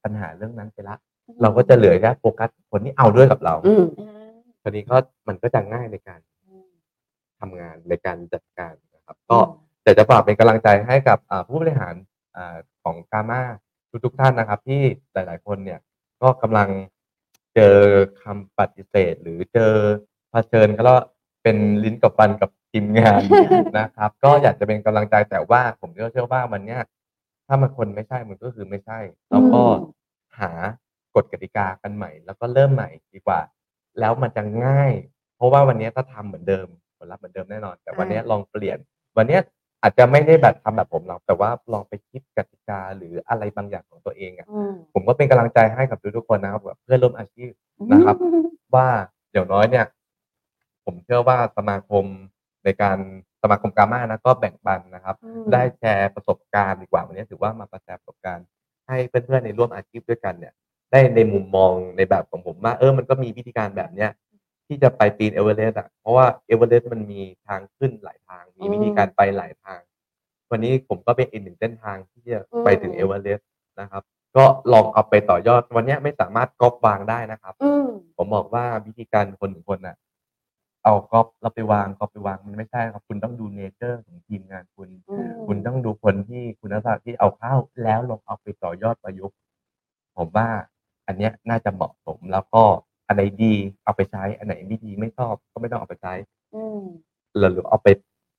ปัญหาเรื่องนั้นไปละ เราก็จะเหลือแค่โฟกัสคนที่เอาด้วยกับเราอืมอืมทีนี้ก็มันก็จะง่ายในการทำงานในการจัดการนะครับ ก็อยากจะฝากเป็นกำลังใจให้กับอ่าผู้บริหารอ่าของกามาทุกๆท่านนะครับ ที่หลาย ๆ คนเนี่ย ก็กำลังเจอคำปฏิเสธ หรือเจอเผชิญก็แล้วเป็นลิ้นกับฟันกับทีมงาน นะครับ ก็อยากจะเป็นกำลังใจแต่ว่าผมก็เชื่อว่ามันเนี่ยถ้ามันคนไม่ใช่มันก็คือไม่ใช่ แล้วก็อืม หากฎกติกากันใหม่ แล้วก็เริ่มใหม่ดีกว่า แล้วมันจะง่าย เพราะว่าวันนี้ถ้าทำเหมือนเดิมผลลัพธ์เหมือนเดิมแน่นอน แต่วันนี้ลองเปลี่ยน วันนี้ อาจจะไม่ได้แบบทำแบบผมหรอกแต่ว่าลองไปคิดกติกาหรืออะไรบางอย่างของตัวเองอะอืมผมก็เป็นกำลังใจให้กับทุกๆคนนะครับแบบเพื่อนร่วมอาชีพนะครับ ว่าเดี๋ยวน้อยเนี่ย ผมเชื่อว่าสมาคมในการสมาคมกามานะก็แบ่งปันนะครับอืมได้แชร์ประสบการณ์ดีกว่าวันนี้ถือว่ามาแชร์ประสบการณ์ ให้เพื่อนๆในร่วมอาชีพด้วยกันเนี่ย ได้ในมุมมองในแบบของผมว่าเออมันก็มีวิธีการแบบเนี้ย ที่จะไปปีนเอเวอเรสต์อะเพราะว่าเอเวอเรสต์มันมีทางขึ้นหลายทาง มีวิธีการไปหลายทาง วันนี้ผมก็เป็นอีกหนึ่งเส้นทางที่จะไปถึงอืมเอเวอเรสต์นะครับ ก็ลองเอาไปต่อยอดวันนี้ไม่สามารถก๊อปวางได้นะครับอืมผมบอกว่าวิธีการคนหนึ่งคนน่ะเอาก๊อปเราไปวางก๊อปไปวางมันไม่ใช่ครับคุณต้องดู nature ของทีมงานคุณอืมคุณต้องดูคนที่คุณภาพที่เอาเข้าแล้วลองเอาไปต่อยอดประยุกต์ผมว่าอันเนี้ยน่าจะเหมาะสมแล้วก็ อันไหนดีเอาไปใช้ อันไหนไม่ดีไม่ชอบก็ไม่ต้องเอาไปใช้อืมหรือเอาไป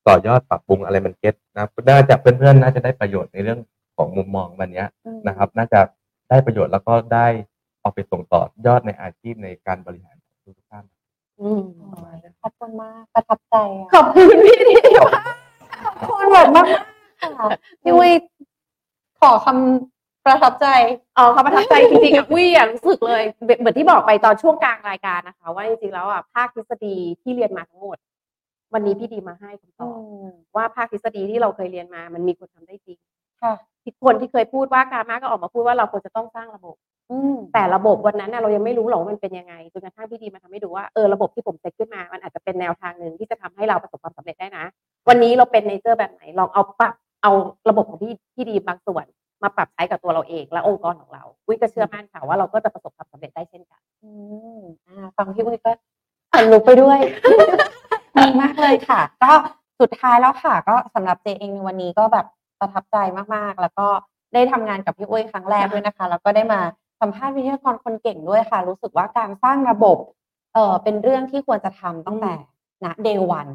ต่อยอดปรับปรุงอะไรมันเก็ตนะน่าจะเพื่อนๆน่าจะได้ประโยชน์ในเรื่องของมุมมองวันเนี้ยนะครับ น่าจะได้ประโยชน์แล้วก็ได้เอาไปส่งต่อยอดในอาชีพในการบริหารของทุกท่านอืมขอบคุณมากประทับใจอะขอบคุณพี่ดีมากขอบคุณแบบมากๆค่ะพี่วิขอคำ ประทับใจอ๋อเขาประทับใจจริงๆอะวิอะรู้สึกเลยเหมือนเหมือนที่บอกไปตอนช่วงกลางรายการนะคะ ว่าจริงๆแล้วอะภาคทฤษฎีที่เรียนมาทั้งหมด วันนี้พี่ดีมาให้คำตอบว่าภาคทฤษฎีที่เราเคยเรียนมา มันมีคนทำได้จริงค่ะที่คนที่เคยพูดว่าการมาก็ออกมาพูดว่าเราควรจะต้องสร้างระบบอืมแต่ระบบวันนั้นน่ะเรายังไม่รู้หรอกว่ามันเป็นยังไงจนกระทั่งพี่ดีมาทำให้ดูว่าเออระบบที่ผมเซตขึ้นมา มันอาจจะเป็นแนวทางหนึ่งที่จะทำให้เราประสบความสำเร็จได้นะ วันนี้เราเป็นเนเจอร์แบบไหนลองเอาปรับเอาระบบของพี่พี่ดีบางส่วน มาปรับใช้กับตัวเราเองและองค์กรของเราวิก็เชื่อมั่นค่ะว่าเราก็จะประสบความสำเร็จได้เช่นกันอืมอ่าฟังพี่อุ้ยก็ขนลุกไปด้วยดีมากเลยค่ะ ก็สุดท้ายแล้วค่ะ ก็สำหรับเจเองในวันนี้ก็แบบประทับใจมากๆ แล้วก็ได้ทำงานกับพี่อุ้ยครั้งแรกด้วยนะคะ แล้วก็ได้มาสัมภาษณ์วิทยากรคนเก่งด้วยค่ะ รู้สึกว่าการสร้างระบบเอ่อเป็นเรื่องที่ควรจะทำตั้งแต่ณเดวัน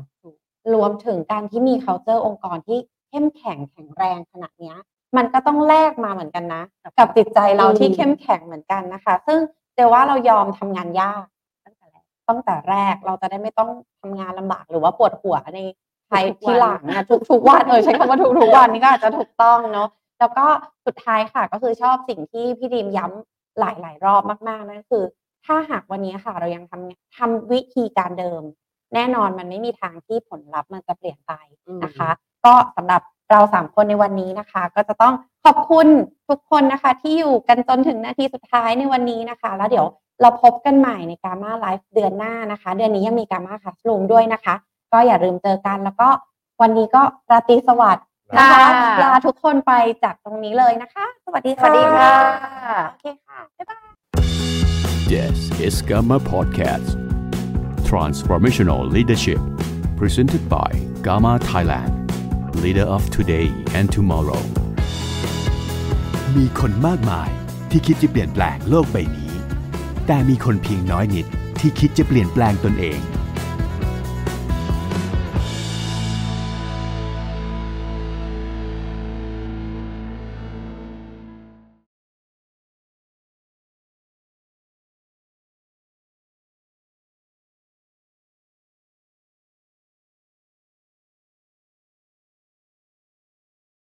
รวมถึงการที่มี culture องค์กรที่เข้มแข็งแข็งแรงขนาดเนี้ย มันก็ต้องแลกมาเหมือนกันนะ กับจิตใจเราอืมที่เข้มแข็งเหมือนกันนะคะ ซึ่งเดี๋ยวว่าเรายอมทำงานยากตั้งแต่แรกตั้งแต่แรกเราจะได้ไม่ต้องทำงานลำบากหรือว่าปวดหัวในภายที่หลังนะทุกทุกวันเออใช้คำว่าทุกทุกวันนี่ก็อาจจะถูกต้องเนาะแล้วก็สุดท้ายค่ะก็คือชอบสิ่งที่พี่ดีมย้ำหลายหลายๆรอบมากๆนั่นคือ ถ้าหากวันนี้ค่ะ เรายังทำทำวิธีการเดิม แน่นอนมันไม่มีทางที่ผลลัพธ์มันจะเปลี่ยนไปนะคะ ก็สำหรับ เราสามคนในวันนี้นะคะ ก็จะต้องขอบคุณทุกคนนะคะ ที่อยู่กันจนถึงนาทีสุดท้ายในวันนี้นะคะ แล้วเดี๋ยวเราพบกันใหม่ในกา m าไลฟ์เดือนหน้านะคะ เดือนนี้ยังมีกา m าคัสลูมด้วยนะคะ ก็อย่าลืมเจอกันแล้วก็วันนี้ก็ราตรีสวัสดิ์นะคะค่ะลาทุกคนไปจากตรงนี้เลยนะคะ สวัสดีสค่ะวัสดีค่ะโอเคค่ะบ๊ายบาย This is Gamma Podcast. Transformational Leadership. Presented by Gamma Thailand. Leader of today and tomorrow. มีคนมากมายที่คิดจะเปลี่ยนแปลงโลกใบนี้ แต่มีคนเพียงน้อยนิดที่คิดจะเปลี่ยนแปลงตนเอง